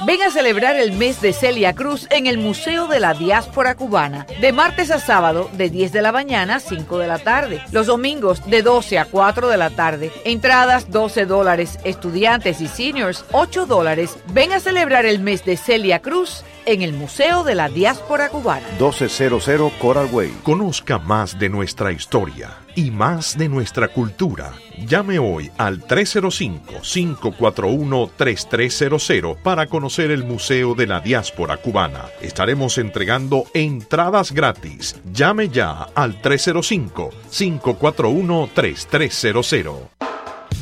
L: Ven a celebrar el mes de Celia Cruz en el Museo de la Diáspora Cubana, de martes a sábado de 10 de la mañana a 5 de la tarde, los domingos de 12 a 4 de la tarde, entradas 12 dólares, estudiantes y seniors 8 dólares. Ven a celebrar el mes de Celia Cruz en el Museo de la Diáspora Cubana.
M: 1200 Coral Way.
N: Conozca más de nuestra historia y más de nuestra cultura. Llame hoy al 305-541-3300 para conocer el Museo de la Diáspora Cubana. Estaremos entregando entradas gratis. Llame ya al 305-541-3300.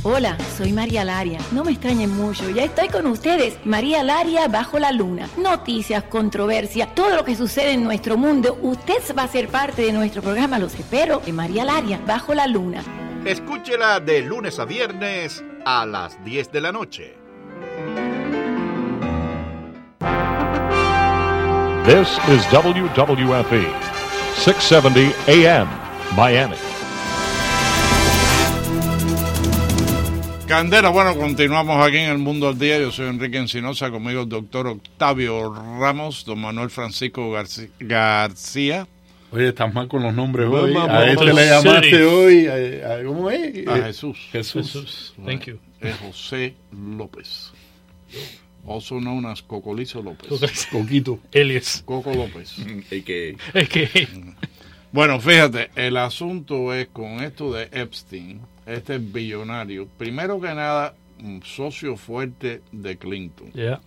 O: Hola, soy María Laria. No me extrañen mucho, ya estoy con ustedes. María Laria bajo la luna. Noticias, controversias, todo lo que sucede en nuestro mundo. Usted va a ser parte de nuestro programa, los espero, en María Laria bajo la luna.
E: Escúchela de lunes a viernes a las 10 de la noche.
P: This is WWFE, 670 AM, Miami.
F: Candela, bueno, continuamos aquí en el Mundo al Día. Yo soy Enrique Encinosa, conmigo el doctor Octavio Ramos, don Manuel Francisco Garci- García.
G: Oye, estás mal con los nombres
F: Vamos,
G: hoy. A este le llamaste hoy. A, a- ¿Cómo es?
F: A
G: Eh,
F: Jesús.
G: Jesús.
F: Thank you. Es José López. Also known as Cocolizo López.
G: Coquito.
I: Elias.
F: Coco López.
H: que
I: Es que
F: Bueno, fíjate, el asunto es con esto de Epstein, este billonario, primero que nada, un socio fuerte de Clinton.
I: Yeah.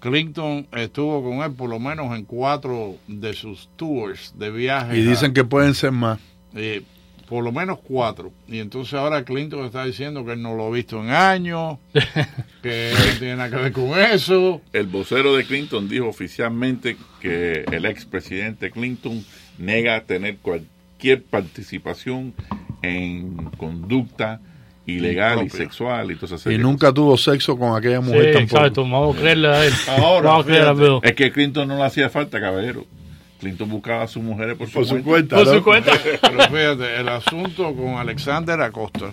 F: Clinton estuvo con él por lo menos en cuatro de sus tours de viaje.
G: Y dicen que pueden ser más.
F: Eh, por lo menos cuatro. Y entonces ahora Clinton está diciendo que él no lo ha visto en años, que no tiene nada que ver con eso.
H: El vocero de Clinton dijo oficialmente que el expresidente Clinton nega tener cualquier participación en conducta ilegal y sexual y esas
G: Y nunca tuvo sexo con aquella mujer
I: Sí,
G: tampoco.
I: exacto, vamos a creerle a él.
H: Ahora,
I: vamos a creerle a Bill.
H: es que Clinton no le hacía falta, caballero. Clinton buscaba a sus mujeres por,
G: Por
H: su
G: su
H: cuenta.
G: cuenta,
I: Por su cuenta.
F: Pero fíjate, el asunto con Alexander Acosta,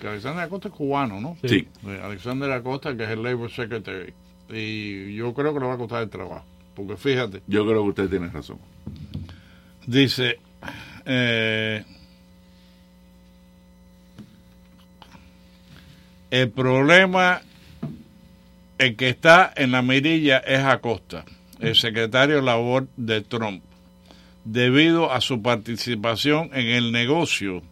F: que Alexander Acosta es cubano, ¿no?
H: Sí.
F: Alexander Acosta, que es el Labor Secretary. Y yo creo que le va a costar el trabajo. Porque fíjate,
H: Yo creo que usted tiene razón.
F: dice, eh, el problema, el que está en la mirilla es Acosta, el secretario de labor de Trump, debido a su participación en el negocio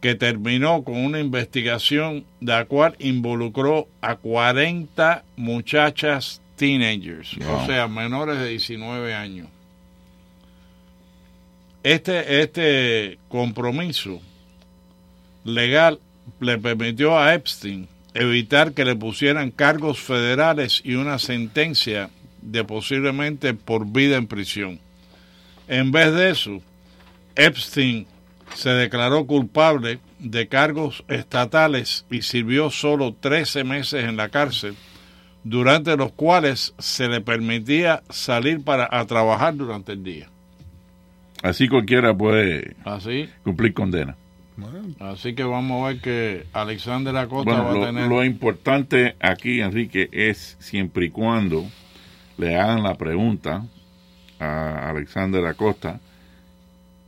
F: que terminó con una investigación de la cual involucró a 40 muchachas teenagers, o sea, menores de 19 años. Este, este compromiso legal le permitió a Epstein evitar que le pusieran cargos federales y una sentencia de posiblemente por vida en prisión. En vez de eso, Epstein se declaró culpable de cargos estatales y sirvió solo 13 meses en la cárcel durante los cuales se le permitía salir para a trabajar durante el día.
H: Así cualquiera puede
F: Así,
H: cumplir condena.
F: Así que vamos a ver que Alexander Acosta
H: Bueno,
F: va a tener
H: lo importante aquí, Enrique, es siempre y cuando le hagan la pregunta a Alexander Acosta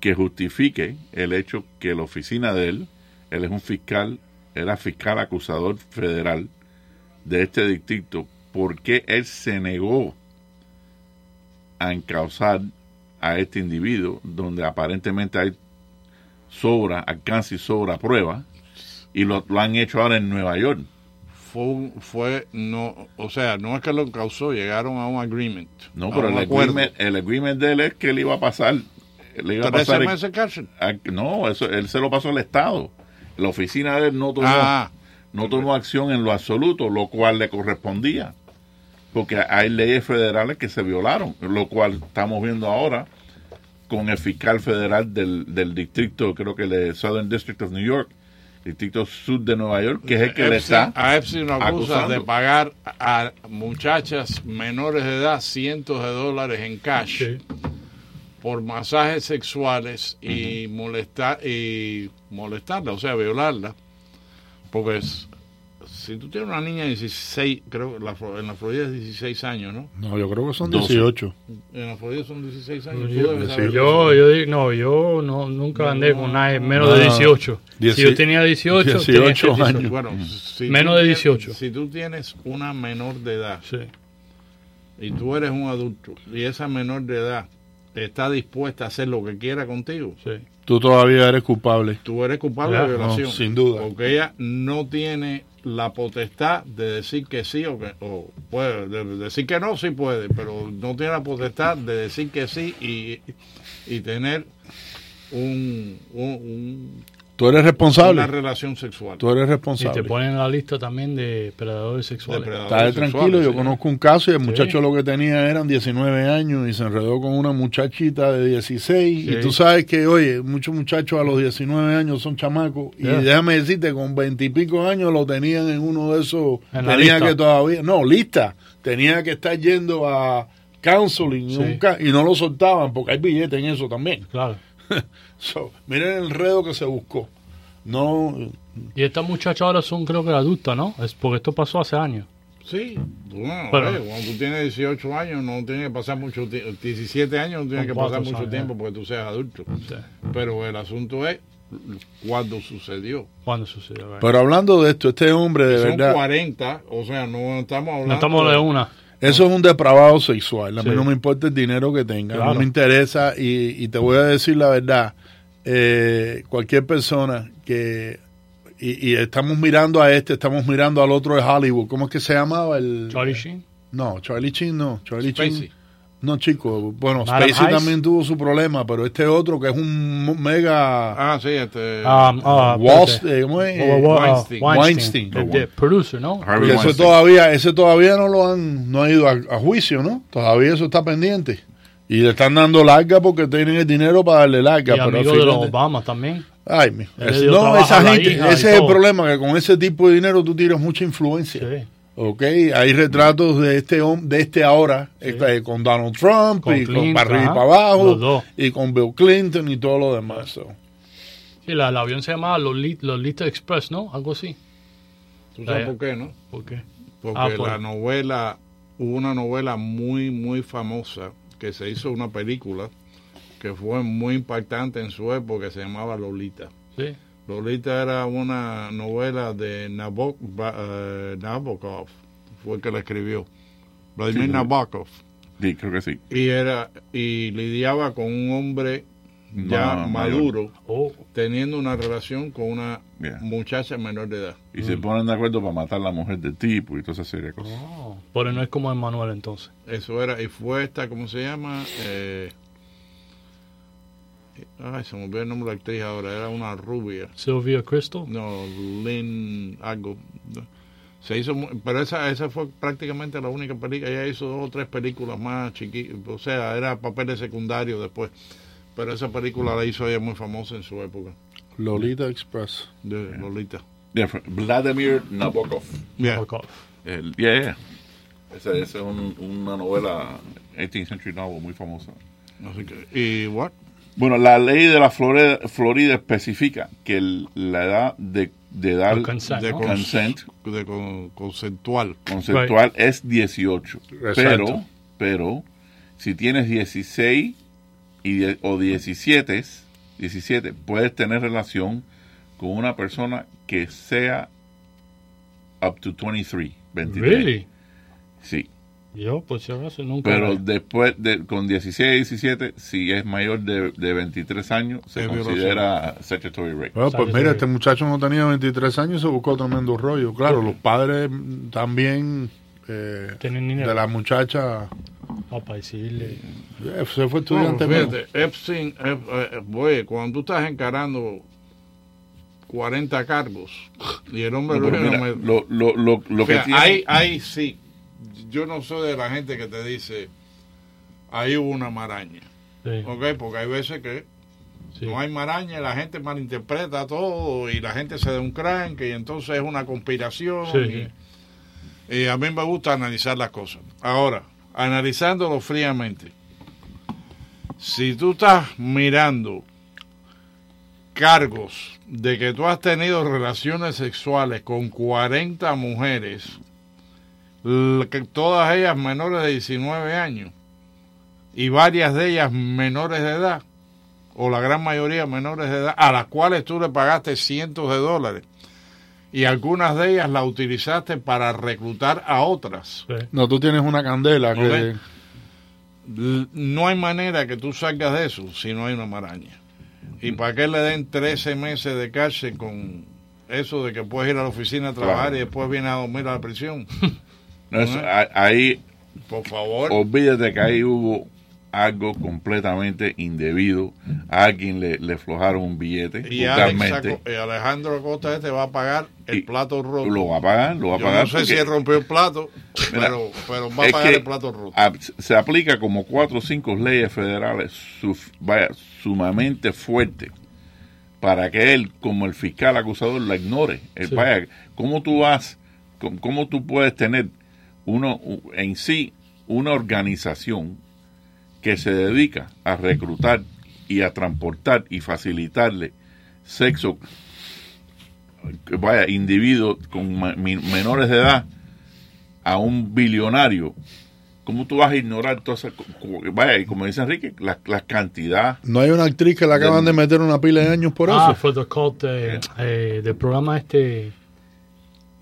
H: que justifique el hecho que la oficina de él, él es un fiscal, era fiscal acusador federal de este distrito, ¿por qué él se negó a encauzar a este individuo donde aparentemente hay sobra, alcance y sobra prueba y lo, lo han hecho ahora en Nueva York?
F: fue, fue no, o sea, no es que lo causó, llegaron a un agreement.
H: No, pero el
F: acuerdo.
H: agreement, el agreement de él es que le iba a pasar. Le iba a
F: 13
H: pasar
F: meses cárcel.
H: a- no, eso, él se lo pasó al Estado. La oficina de él no tomó,
F: Ah.
H: no tomó acción en lo absoluto, lo cual le correspondía. Porque hay leyes federales que se violaron, lo cual estamos viendo ahora con el fiscal federal del, del distrito, creo que el de Southern District of New York, distrito sur de Nueva York, que es el que le está
F: a Epstein lo acusa
H: acusando.
F: de pagar a muchachas menores de edad cientos de dólares en cash por masajes sexuales y molestar y molestarla, o sea, violarla, porque es- si tú tienes una niña de 16, creo que la en la Florida es 16 años, ¿no?
G: No, yo creo que son
H: 12.
G: 18.
F: En la Florida son 16 años.
I: Yo, yo, yo digo, no, yo no, nunca andé con nadie menos
G: No,
I: de 18.
G: dieci-
I: si yo tenía 18,
G: 18
I: tenía
G: años.
F: Bueno, si
I: Menos de
F: tienes-
I: 18.
F: Si tú tienes una menor de edad
I: Sí.
F: y tú eres un adulto y esa menor de edad está dispuesta a hacer lo que quiera contigo,
I: Sí.
G: Tú todavía eres culpable.
F: tú eres culpable
I: Ya,
F: de violación.
G: no, sin duda.
F: Porque ella no tiene la potestad de decir que sí o que puede de- de decir que no sí puede, pero no tiene la potestad de decir que sí y, y tener un- un-
G: Tú eres responsable.
F: una relación sexual.
G: Tú eres
I: Y te
G: responsable.
I: ponen en la lista también de predadores sexuales.
G: Está tranquilo,
F: sexuales,
G: yo
F: sí.
G: conozco un caso y el muchacho lo que tenía eran 19 años y se enredó con una muchachita de 16 y tú sabes que, oye, muchos muchachos a los 19 años son chamacos y déjame decirte, con 20 y pico años lo tenían en uno de esos,
I: En la
G: tenía
I: lista.
G: que todavía, no, lista, tenía que estar yendo a counseling y un y no lo soltaban porque hay billetes en eso también.
I: Claro.
G: So, miren el enredo que se buscó. No,
I: Y estas muchachas ahora son, creo que adultas, ¿no? Es porque esto pasó hace años.
F: Sí, bueno,
I: Pero-
F: oye, cuando tú tienes 18 años no tienes que pasar mucho tiempo, 17 años no tienes que pasar mucho
I: años,
F: tiempo
I: eh.
F: porque tú seas adulto.
I: Sí.
F: Pero el asunto es cuándo sucedió.
I: ¿Cuándo sucedió?
G: pero hablando de esto, este hombre de
F: Son
G: verdad...
F: 40, o sea, no estamos hablando
I: No estamos de una.
G: Eso es un depravado sexual. A mí
I: Sí.
G: no me importa el dinero que tenga.
I: Claro.
G: No me interesa. Y, y te voy a decir la verdad. eh, cualquier persona que. Y, y estamos mirando a este, estamos mirando al otro de Hollywood. ¿Cómo es que se llamaba? El,
I: Charlie Sheen.
G: No, Charlie Chin no. Charlie
F: Spacey.
G: Chin. No, chico. Bueno,
I: Madam
G: Spacey
I: Heist.
G: también tuvo su problema, pero este otro que es un mega.
F: Ah, sí, este
I: Um, ah,
G: Wall-
I: espérate.
G: eh, ¿cómo es?
I: Wa- wa- wa-
F: Weinstein.
G: Weinstein.
I: El de producer, ¿no?
H: Harvey
G: Y ese
H: Weinstein.
G: todavía, ese todavía no lo han, no ha ido a, a juicio, ¿no? Todavía eso está pendiente. Y le están dando larga porque tienen el dinero para darle larga.
I: Y
G: pero
I: amigo de los
G: de-
I: Obama también.
G: Ay, mi- es- no, esa gente, ese es el problema, que con ese tipo de dinero tú tiras mucha influencia.
I: Sí.
G: Ok, hay retratos de este de este ahora, este, con Donald Trump
I: Con
G: y con
I: Clinton,
G: para arriba y para abajo,
I: los
G: y con Bill Clinton y todo lo demás. so.
I: Sí, la, el avión se llamaba Lolita Express, ¿no? Algo así.
F: ¿Tú sabes
I: Eh,
F: por qué, no?
I: ¿Por qué?
F: Porque
I: Ah, por-
F: la novela, hubo una novela muy, muy famosa que se hizo una película que fue muy impactante en su época, que se llamaba Lolita.
I: Sí.
F: Lolita era una novela de eh, Nabokov, fue el que la escribió. Vladimir
H: Sí.
F: Nabokov.
H: Sí, creo que sí.
F: Y era y lidiaba con un hombre ya
H: Ma-
F: maduro,
I: Oh,
F: teniendo una relación con una
H: Yeah.
F: muchacha menor de edad.
H: Y se ponen de acuerdo para matar a la mujer del tipo y toda esa serie de cosas.
I: oh. Pero no es como Emmanuel entonces.
F: Eso era, y fue esta, ¿cómo se llama? Eh, ay, se me olvidó el nombre de la actriz ahora, era una rubia.
I: Sylvia Crystal.
F: No, Lynn, algo. Se hizo, pero esa, esa fue prácticamente la única película. Ella hizo dos o tres películas más chiquitas, o sea, era papeles secundarios después. Pero esa película la hizo ella muy famosa en su época,
G: Lolita Express.
F: de Lolita.
H: Yeah, Vladimir Nabokov.
F: Yeah.
I: Off.
H: El- yeah, yeah. Esa, esa es un- una novela 18th century novel muy famosa.
F: Así que, ¿Y what?
H: Bueno, la ley de la Florida, Florida especifica que el- la edad de, de dar
F: De consent,
H: de
F: ¿no?
H: consent
F: De con- conceptual.
H: conceptual es 18.
F: Exacto.
H: Pero, pero, si tienes 16 y o 17, 17, puedes tener relación con una persona que sea up to 23, 23.
I: Really?
H: Sí.
I: Yo, por si acaso, nunca.
H: Pero después, de, con 16 y 17, si es mayor de, de 23 años, se
G: Es
H: considera statutory rape.
G: Bueno, pues mira, este muchacho no tenía 23 años y se buscó tremendo rollo. Claro, los padres también eh, de la muchacha
I: Papá, decirle.
G: eh, se fue estudiante.
F: No, fíjate, Epstein, eh, eh, oye, cuando tú estás encarando 40 cargos y el hombre
H: No,
F: luego
H: mira,
F: me-
H: lo, lo, lo, lo que
F: Fíjate,
H: tiene-
F: ahí, ahí sí, yo no soy de la gente que te dice, ahí hubo una maraña. ¿Ok? Porque hay veces que no hay maraña y la gente malinterpreta todo y la gente se da un crank y entonces es una conspiración.
I: Sí.
F: Y, y a mí me gusta analizar las cosas. Ahora, analizándolo fríamente, si tú estás mirando cargos de que tú has tenido relaciones sexuales con 40 mujeres, todas ellas menores de 19 años y varias de ellas menores de edad, o la gran mayoría menores de edad, a las cuales tú le pagaste cientos de dólares y algunas de ellas la utilizaste para reclutar a otras.
G: No, tú tienes una candela que...
F: Ok. L- No hay manera que tú salgas de eso si no hay una maraña. ¿Y para qué le den 13 meses de cárcel con eso de que puedes ir a la oficina a trabajar
H: Claro.
F: y después vienes a dormir a la prisión?
H: No, eso- ahí,
F: Por favor.
H: olvídate que ahí hubo algo completamente indebido. A alguien le, le flojaron un billete
F: Y Alex y Alejandro Acosta este va a pagar el plato roto.
H: Lo va a pagar, lo va a
F: Yo
H: pagar.
F: No sé
H: porque-
F: si él rompió el plato,
H: Mira,
F: pero, pero va a pagar
H: que
F: el plato roto.
H: a- se aplica como cuatro o cinco leyes federales suf- vaya, sumamente fuertes para que él, como el fiscal acusador, la ignore. Eh,
I: Sí.
H: Vaya, ¿cómo tú vas, cómo, cómo tú puedes tener uno en sí una organización que se dedica a reclutar y a transportar y facilitarle sexo vaya individuos con menores de edad a un billonario ¿cómo tú vas a ignorar toda esa co- co- vaya y como dice Enrique la, la cantidad
G: No hay una actriz que le acaban de meter una pila de años por
I: ah,
G: eso.
I: fue the cult de, eh, del programa este.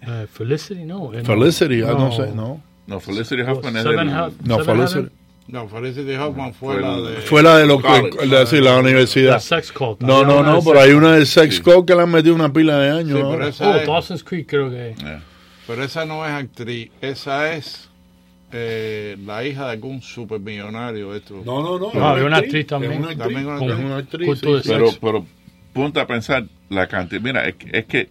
I: Eh, Felicity, no. eh,
G: Felicity, ah, no sé, no.
H: no Felicity Huffman es del-
G: No, Felicity-?
F: No, Felicity Hoffman fue,
H: Fue
F: la de...
G: Fue la de los
H: College.
G: la, sí, la universidad.
I: La sex cult.
G: No, no, no, pero hay
I: cult.
G: una de Sex Code que le han metido una pila de años.
F: Sí, pero esa
I: Oh,
F: es-
I: Dawson's Creek creo que.
F: Pero esa no es actriz, esa es eh, la hija de algún supermillonario. Esto.
G: No, no, no.
I: No, había una actriz también.
G: Es una actriz.
F: También una actriz.
G: una sí.
H: pero pero ponte a pensar la cantidad mira es que, es que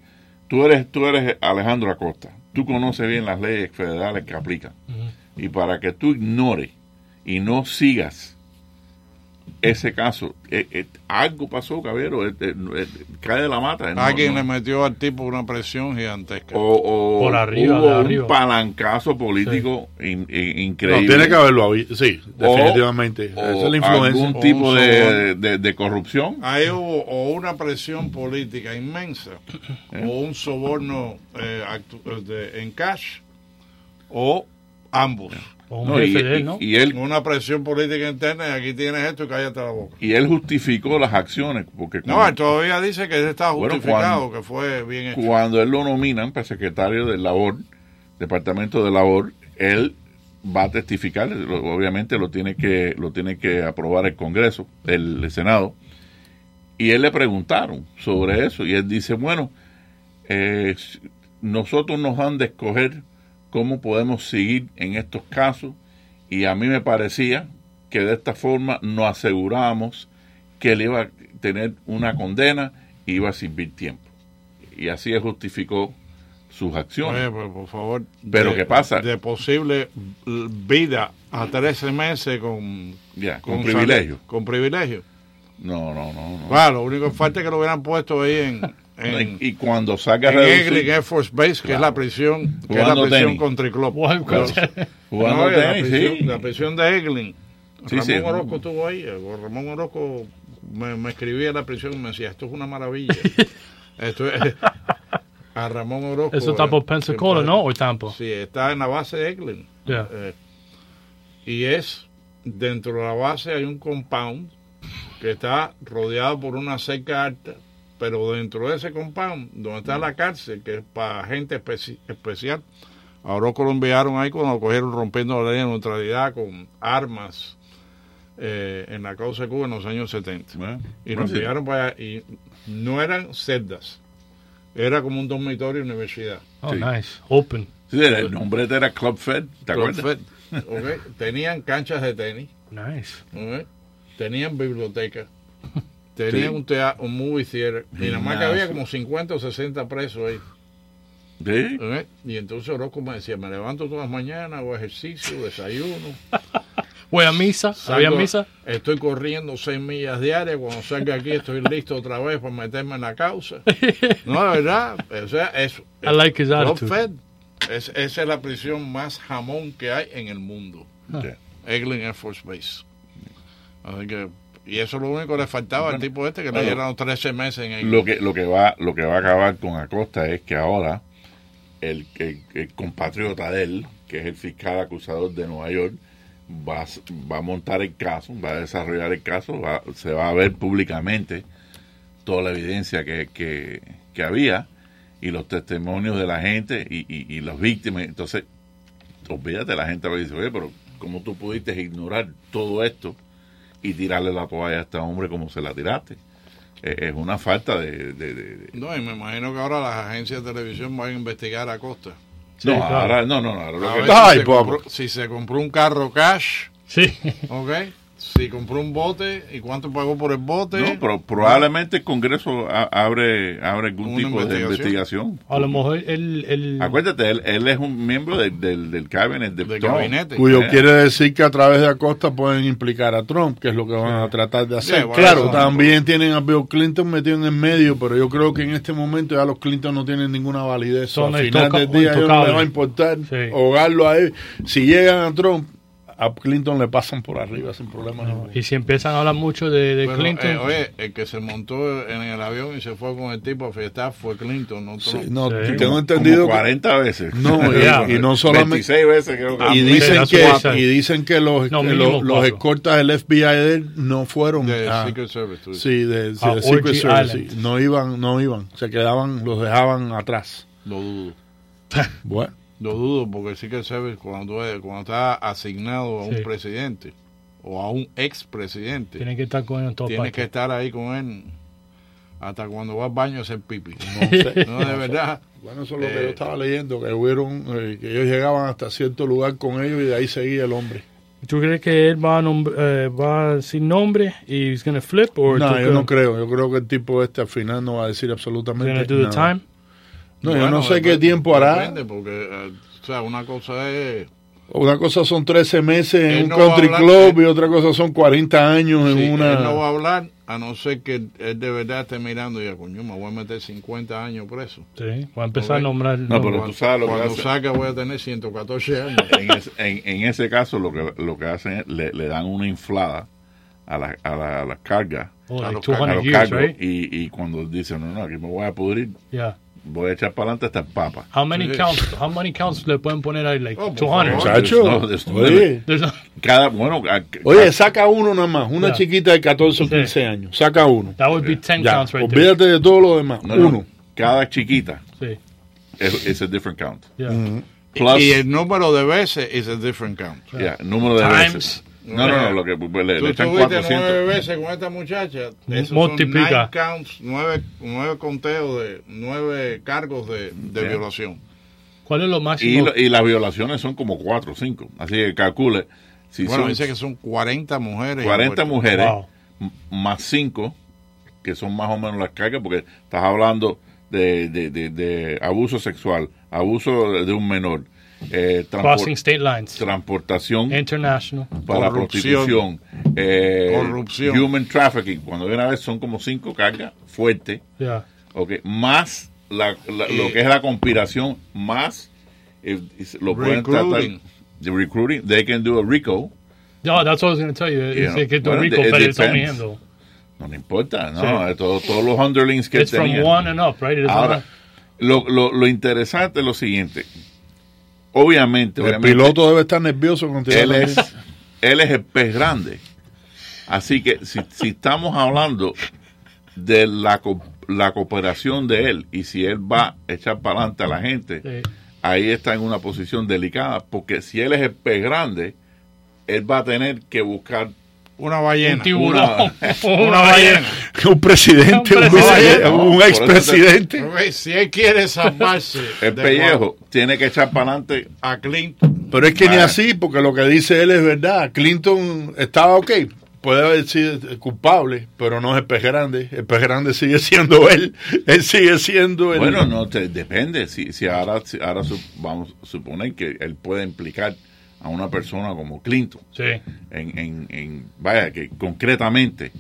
H: tú eres tú eres Alejandro Acosta. Tú conoces bien las leyes federales que aplican. Y para que tú ignores y no sigas ese caso eh, eh, algo pasó caballero eh, eh, eh, cae de la mata no-
F: Alguien
H: no-
F: le metió al tipo una presión gigantesca.
H: o, o
I: Por arriba,
H: hubo
I: de
H: un
I: arriba.
H: palancazo político in- in-
G: No,
H: increíble
G: tiene que haberlo habido. Sí, definitivamente.
H: o
G: Esa es la influencia.
H: algún tipo de,
F: soborno.
H: de- de corrupción
F: Ahí hubo o una presión política inmensa, o un soborno eh, de- en cash, o ambos.
H: No, y,
I: él, ¿no?
H: y él
F: Una presión política interna y aquí tienes esto y cállate la boca.
H: y él justificó las acciones porque
F: No, él todavía dice que eso está
H: Bueno,
F: justificado,
H: cuando-
F: que fue bien hecho.
H: cuando él lo nominan para secretario de labor departamento de labor él va a testificar obviamente lo tiene que lo tiene que aprobar el Congreso el, el Senado y él le preguntaron sobre eso y él dice bueno eh, nosotros nos han de escoger cómo podemos seguir en estos casos y a mí me parecía que de esta forma nos asegurábamos que él iba a tener una condena y iba a servir tiempo. Y así justificó sus acciones.
F: Oye, pues, por favor.
H: Pero
F: de-
H: ¿qué pasa?
F: De posible vida a 13 meses con,
H: con,
F: con
H: privilegio.
F: sal- Con privilegio.
H: No, no, no. no.
F: Claro, lo único que falta es que lo hubieran puesto ahí en, en,
H: y, cuando salga a
F: en
H: reducir-
F: Eglin Air Force Base, que es la prisión, que es la prisión
H: tenis.
F: country club.
I: Jugando
F: Los-
H: Jugando
F: No, la, prisión,
H: sí.
F: la prisión de Eglin.
H: Sí,
F: Ramón
H: sí.
F: Orozco estuvo ahí. eh, Ramón Orozco me, me escribía a la prisión y me decía, esto es una maravilla. esto es, a Ramón Orozco.
I: Eso está por
F: eh,
I: Pensacola, ¿no? ¿O Tampa?
F: Sí, está en la base de Eglin.
I: Yeah.
F: Eh, y es, dentro de la base hay un compound que está rodeado por una cerca alta, pero dentro de ese compound, donde está la cárcel, que es para gente especi- especial, a Orozco lo enviaron ahí cuando lo cogieron rompiendo la ley de neutralidad con armas eh, en la causa de Cuba en los años 70. y lo
H: ah, sí.
F: enviaron para allá y no eran celdas, era como un dormitorio de universidad.
I: Oh, nice. Open.
H: Sí, el nombre era Club Fed, ¿te
F: Club
H: acuerdas?
F: Fed. Tenían canchas de tenis.
I: Nice.
F: Tenían biblioteca. Tenían
H: Sí.
F: un, teatro, un movie theater. Y nada más que había como 50 o 60 presos ahí.
H: Sí.
F: ok. Y entonces Orozco me decía, me levanto todas las mañanas, hago ejercicio, desayuno.
I: Voy a misa. ¿Había
F: salgo-
I: misa?
F: Estoy corriendo 6 millas diarias. Cuando salga aquí estoy listo otra vez para meterme en la causa. No, de verdad. O sea, es,
I: I like his.
F: Fed. Es, esa es la prisión más jamón que hay en el mundo.
H: Yeah.
F: Eglin Air Force Base. Así que, y eso es lo único que le faltaba al tipo este que le
H: Bueno,
F: dieron 13 meses en Eglin.
H: Lo que, lo que va, lo que va a acabar con Acosta es que ahora el, el- el compatriota de él, que es el fiscal acusador de Nueva York, va, va a montar el caso, va a desarrollar el caso, va- se va a ver públicamente toda la evidencia que, que, que había y los testimonios de la gente y, y, y las víctimas. Entonces, olvídate, la gente va a decir, oye, pero ¿cómo tú pudiste ignorar todo esto y tirarle la toalla a este hombre como se la tiraste? Eh, es una falta de... de- de- de-
F: No, y me imagino que ahora las agencias de televisión van a investigar a Costa.
H: no, ahora, no, no, no, ahora lo que-
F: ver si, se compró, si se compró un carro cash.
I: Sí.
F: ¿Ok? Si compró un bote y cuánto pagó por el bote.
H: No, pero probablemente el Congreso a- abre, abre algún tipo de
F: investigación.
I: A lo mejor él... él
H: Acuérdate, él, él es un miembro del, del, del cabinet de Trump.
G: Cuyo
H: Eh,
G: quiere decir que a través de Acosta pueden implicar a Trump, que es lo que van a tratar de hacer.
F: Bueno,
G: claro,
F: eso-
G: también tienen a Bill Clinton metido en el medio, pero yo creo que en este momento ya los Clinton no tienen ninguna validez.
I: Son
G: Al final del día no les va a importar ahogarlo a él. Si llegan a Trump, a Clinton le pasan por arriba sin problema ninguno.
I: Y si empiezan a hablar mucho de, de
F: Pero,
I: Clinton...
F: eh, oye, el que se montó en el avión y se fue con el tipo a fiestar fue Clinton, no Trump.
G: no, tengo entendido
H: como
G: que-
H: 40 veces.
G: No, y, y no solamente
H: 26 veces creo que.
G: y dicen
I: Sí,
G: que y dicen que los
I: No,
G: que los, los
I: cuatro.
G: escoltas del FBI de él no fueron
F: De
G: a-
F: Secret Service, tú dices.
G: sí de, sí,
I: A
G: de Secret
I: Orgy
G: Service sí. no iban no iban se quedaban los dejaban atrás
F: Lo dudo.
G: bueno
F: Lo dudo porque sí que sabes cuando, cuando está asignado a un
I: Sí.
F: presidente o a un expresidente,
I: Tienen que estar con él en todas
F: tienes que estar ahí con él hasta cuando va al baño a hacer pipi.
G: no, sé,
F: No, de verdad.
G: bueno eso es lo que
F: Eh,
G: yo estaba leyendo que hubieron eh, que ellos llegaban hasta cierto lugar con ellos y de ahí seguía el hombre
I: ¿Tú crees que él va, a nombr- eh, va sin nombre y he's gonna flip? O
G: no yo no creo yo creo que el tipo este al final no va a decir absolutamente
I: Gonna do the
G: nada.
I: time?
G: No yo no sé qué tiempo hará
F: Depende porque, eh, o sea, una cosa es...
G: una cosa son 13 meses en
F: Él
G: un
F: no a
G: country club y otra cosa son 40 años en una
F: Él no va a hablar a no ser que él de verdad esté mirando y diga, coño, me voy a meter 50 años preso.
I: Sí, voy a empezar a nombrar...
H: No, pero
F: Cuando-
H: tú sabes lo que
F: Cuando saca voy a tener 114 años.
H: en, ese, en, en ese caso lo que, lo que hacen es le, le dan una inflada a la, a la, a las cargas.
I: Oh,
H: a
I: like
H: los,
I: 200
H: a los
I: years,
H: cargos.
I: right?
H: y, y cuando dicen, no, no, aquí me voy a pudrir,
I: Yeah.
H: Voy a echar para adelante hasta el papa.
I: How many
F: Sí.
I: counts? How many counts le pueden poner ahí? Like
F: Oh, por
I: 200.
F: favor.
G: Muchacho,
H: No, there's no
G: oye.
I: There's no-
H: Cada, bueno, a-
G: Oye, saca uno nada más, una
I: Ya.
G: chiquita de 14 o 15 años, saca uno.
I: that would be 10
G: Ya,
I: counts right there.
G: olvídate de todo lo demás,
H: no, no,
G: uno.
H: cada chiquita
I: Sí.
H: es, es a different count.
I: Yeah.
H: Plus,
F: y el número de veces is a different count.
H: yeah, número de
I: Times.
H: veces. No, no, no, lo que pues, le,
F: Tú
H: le echan
F: estuviste
H: 400.
F: nueve veces con esta muchacha. Esos
I: Multiplica.
F: son nine counts, nueve, nueve conteos de nueve cargos de, de
H: Yeah.
F: violación.
I: ¿Cuál es lo
H: Y,
I: máximo?
H: lo- y las violaciones son como 4 o 5. Así que calcule. Si
F: bueno,
H: son
F: dice que son 40 mujeres.
H: 40
F: envueltas.
H: mujeres
I: Wow.
H: más 5, que son más o menos las cargas, porque estás hablando de, de, de, de abuso sexual, abuso de un menor, eh, transpor-
I: Crossing state lines.
H: transportación
I: International.
H: para
F: corrupción.
H: prostitución, eh,
F: Corrupción.
H: human trafficking. Cuando de una vez son como 5 cargas fuertes.
I: Yeah.
H: Ok, más la- la- lo que es la conspiración, más eh, lo pueden tratar
F: Recruiting.
H: de recruiting. They can do a RICO.
I: No, that's what I was going to tell you.
H: You
I: Dice
H: know, well,
I: rico,
H: it
I: pero it's only handle.
H: No le importa, no.
I: Sí.
H: eh, todo- todos los underlings que
I: It's from
H: tenían.
I: one and up, right? Is
H: Ahora, lo, lo, lo interesante es lo siguiente. Obviamente,
G: El
H: obviamente,
G: piloto debe estar nervioso con
H: él es, él es el pez grande. Así que si, si estamos hablando de la, la cooperación de él y si él va a echar para adelante a la gente,
I: Sí.
H: ahí está en una posición delicada, porque si él es el pez grande, él va a tener que buscar
F: una ballena.
I: Un tiburón.
F: Una, una ballena.
G: Un presidente, un,
H: eso
G: expresidente.
F: Si él quiere salvarse
H: El pellejo tiene que echar para adelante
F: a Clinton.
G: Pero es que ni
H: Ah.
G: así, porque lo que dice él es verdad. Clinton estaba ok, puede haber sido culpable, pero no es el pez grande. El pez grande sigue siendo él. Él sigue siendo el.
H: Bueno, no, te, depende. Si, si ahora, si ahora su- vamos a suponer que él puede implicar a una persona como Clinton.
I: Sí.
H: En, en, en- vaya, que concretamente.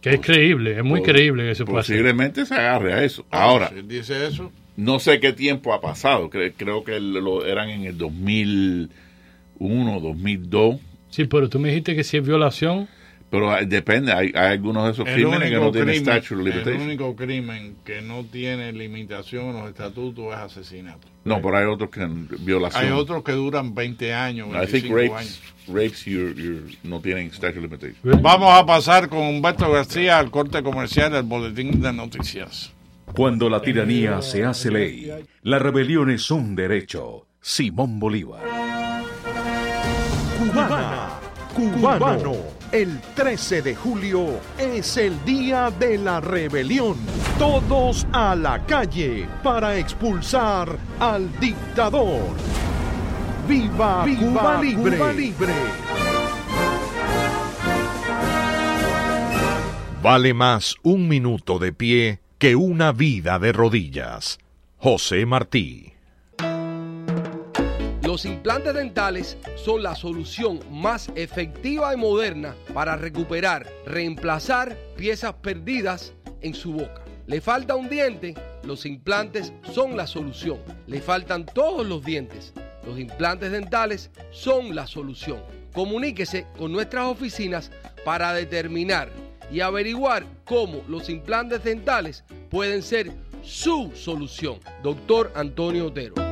I: Que es creíble, es muy
H: pos-
I: creíble que se puede hacer.
H: Posiblemente se agarre a eso. Ahora,
F: Si él dice eso,
H: no sé qué tiempo ha pasado. Cre- creo que lo, eran en el 2001, 2002.
I: Sí, pero tú me dijiste que si es violación,
H: Pero hay- depende. Hay, hay algunos de esos
F: el
H: crímenes que no tienen statute of
F: el
H: limitation.
F: único crimen que no tiene limitación en los estatutos es asesinato.
H: No, pero hay otros que violación.
F: Hay otros que duran 20 años,
H: I think
F: 25
H: rapes,
F: años.
H: rapes you're- you're- no tienen statute of limitation.
F: Vamos a pasar con Humberto García al corte comercial del Boletín de Noticias.
D: Cuando la tiranía se hace ley, la rebelión es un derecho. Simón Bolívar.
N: Cubana, cubano. El 13 de julio es el día de la rebelión. Todos a la calle para expulsar al dictador. ¡Viva, Cuba, libre! Cuba libre! Vale más un minuto de pie que una vida de rodillas. José Martí.
Q: Los implantes dentales son la solución más efectiva y moderna para recuperar, reemplazar piezas perdidas en su boca. Le falta un diente, los implantes son la solución. Le faltan todos los dientes, los implantes dentales son la solución. Comuníquese con nuestras oficinas para determinar y averiguar cómo los implantes dentales pueden ser su solución. Doctor Antonio Otero.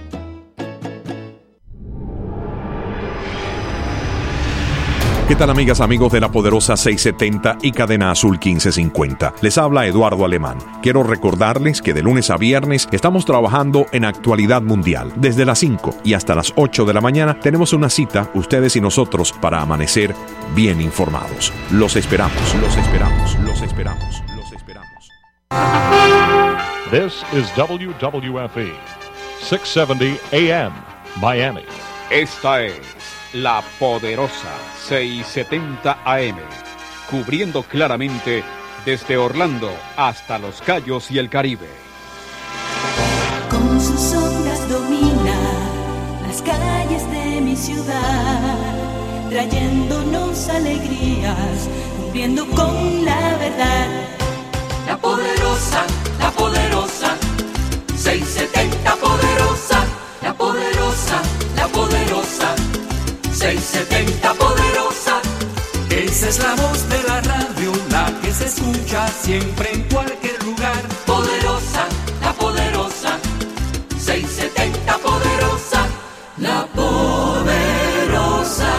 N: ¿Qué tal amigas, amigos de la poderosa 670 y cadena azul 1550? Les habla Eduardo Alemán. Quiero recordarles que de lunes a viernes estamos trabajando en actualidad mundial. Desde las 5 y hasta las 8 de la mañana tenemos una cita, ustedes y nosotros, para amanecer bien informados. Los esperamos, los esperamos, los esperamos, los esperamos.
P: This is WWFE, 670 AM, Miami.
R: Esta es la poderosa 670 AM, cubriendo claramente desde Orlando hasta Los Cayos y el Caribe.
S: Con sus ondas domina las calles de mi ciudad, trayéndonos alegrías, cumpliendo con la verdad.
T: La poderosa, la poderosa, 670 670 poderosa. Esa es la voz de la radio, la que se escucha siempre en cualquier lugar. Poderosa, la poderosa, 670 poderosa, la poderosa.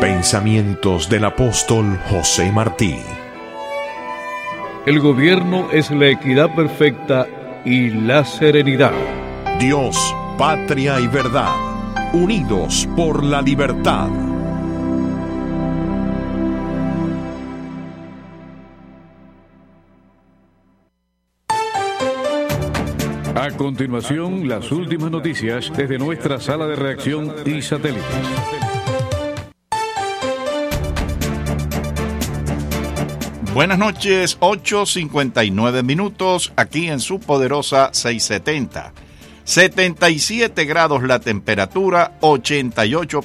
N: Pensamientos del apóstol José Martí.
D: El gobierno es la equidad perfecta y la serenidad.
N: Dios, patria y verdad, unidos por la libertad.
D: A continuación, las últimas noticias desde nuestra sala de reacción y satélites.
A: Buenas noches, 8.59 minutos aquí en su poderosa 670. 77 grados la temperatura, 88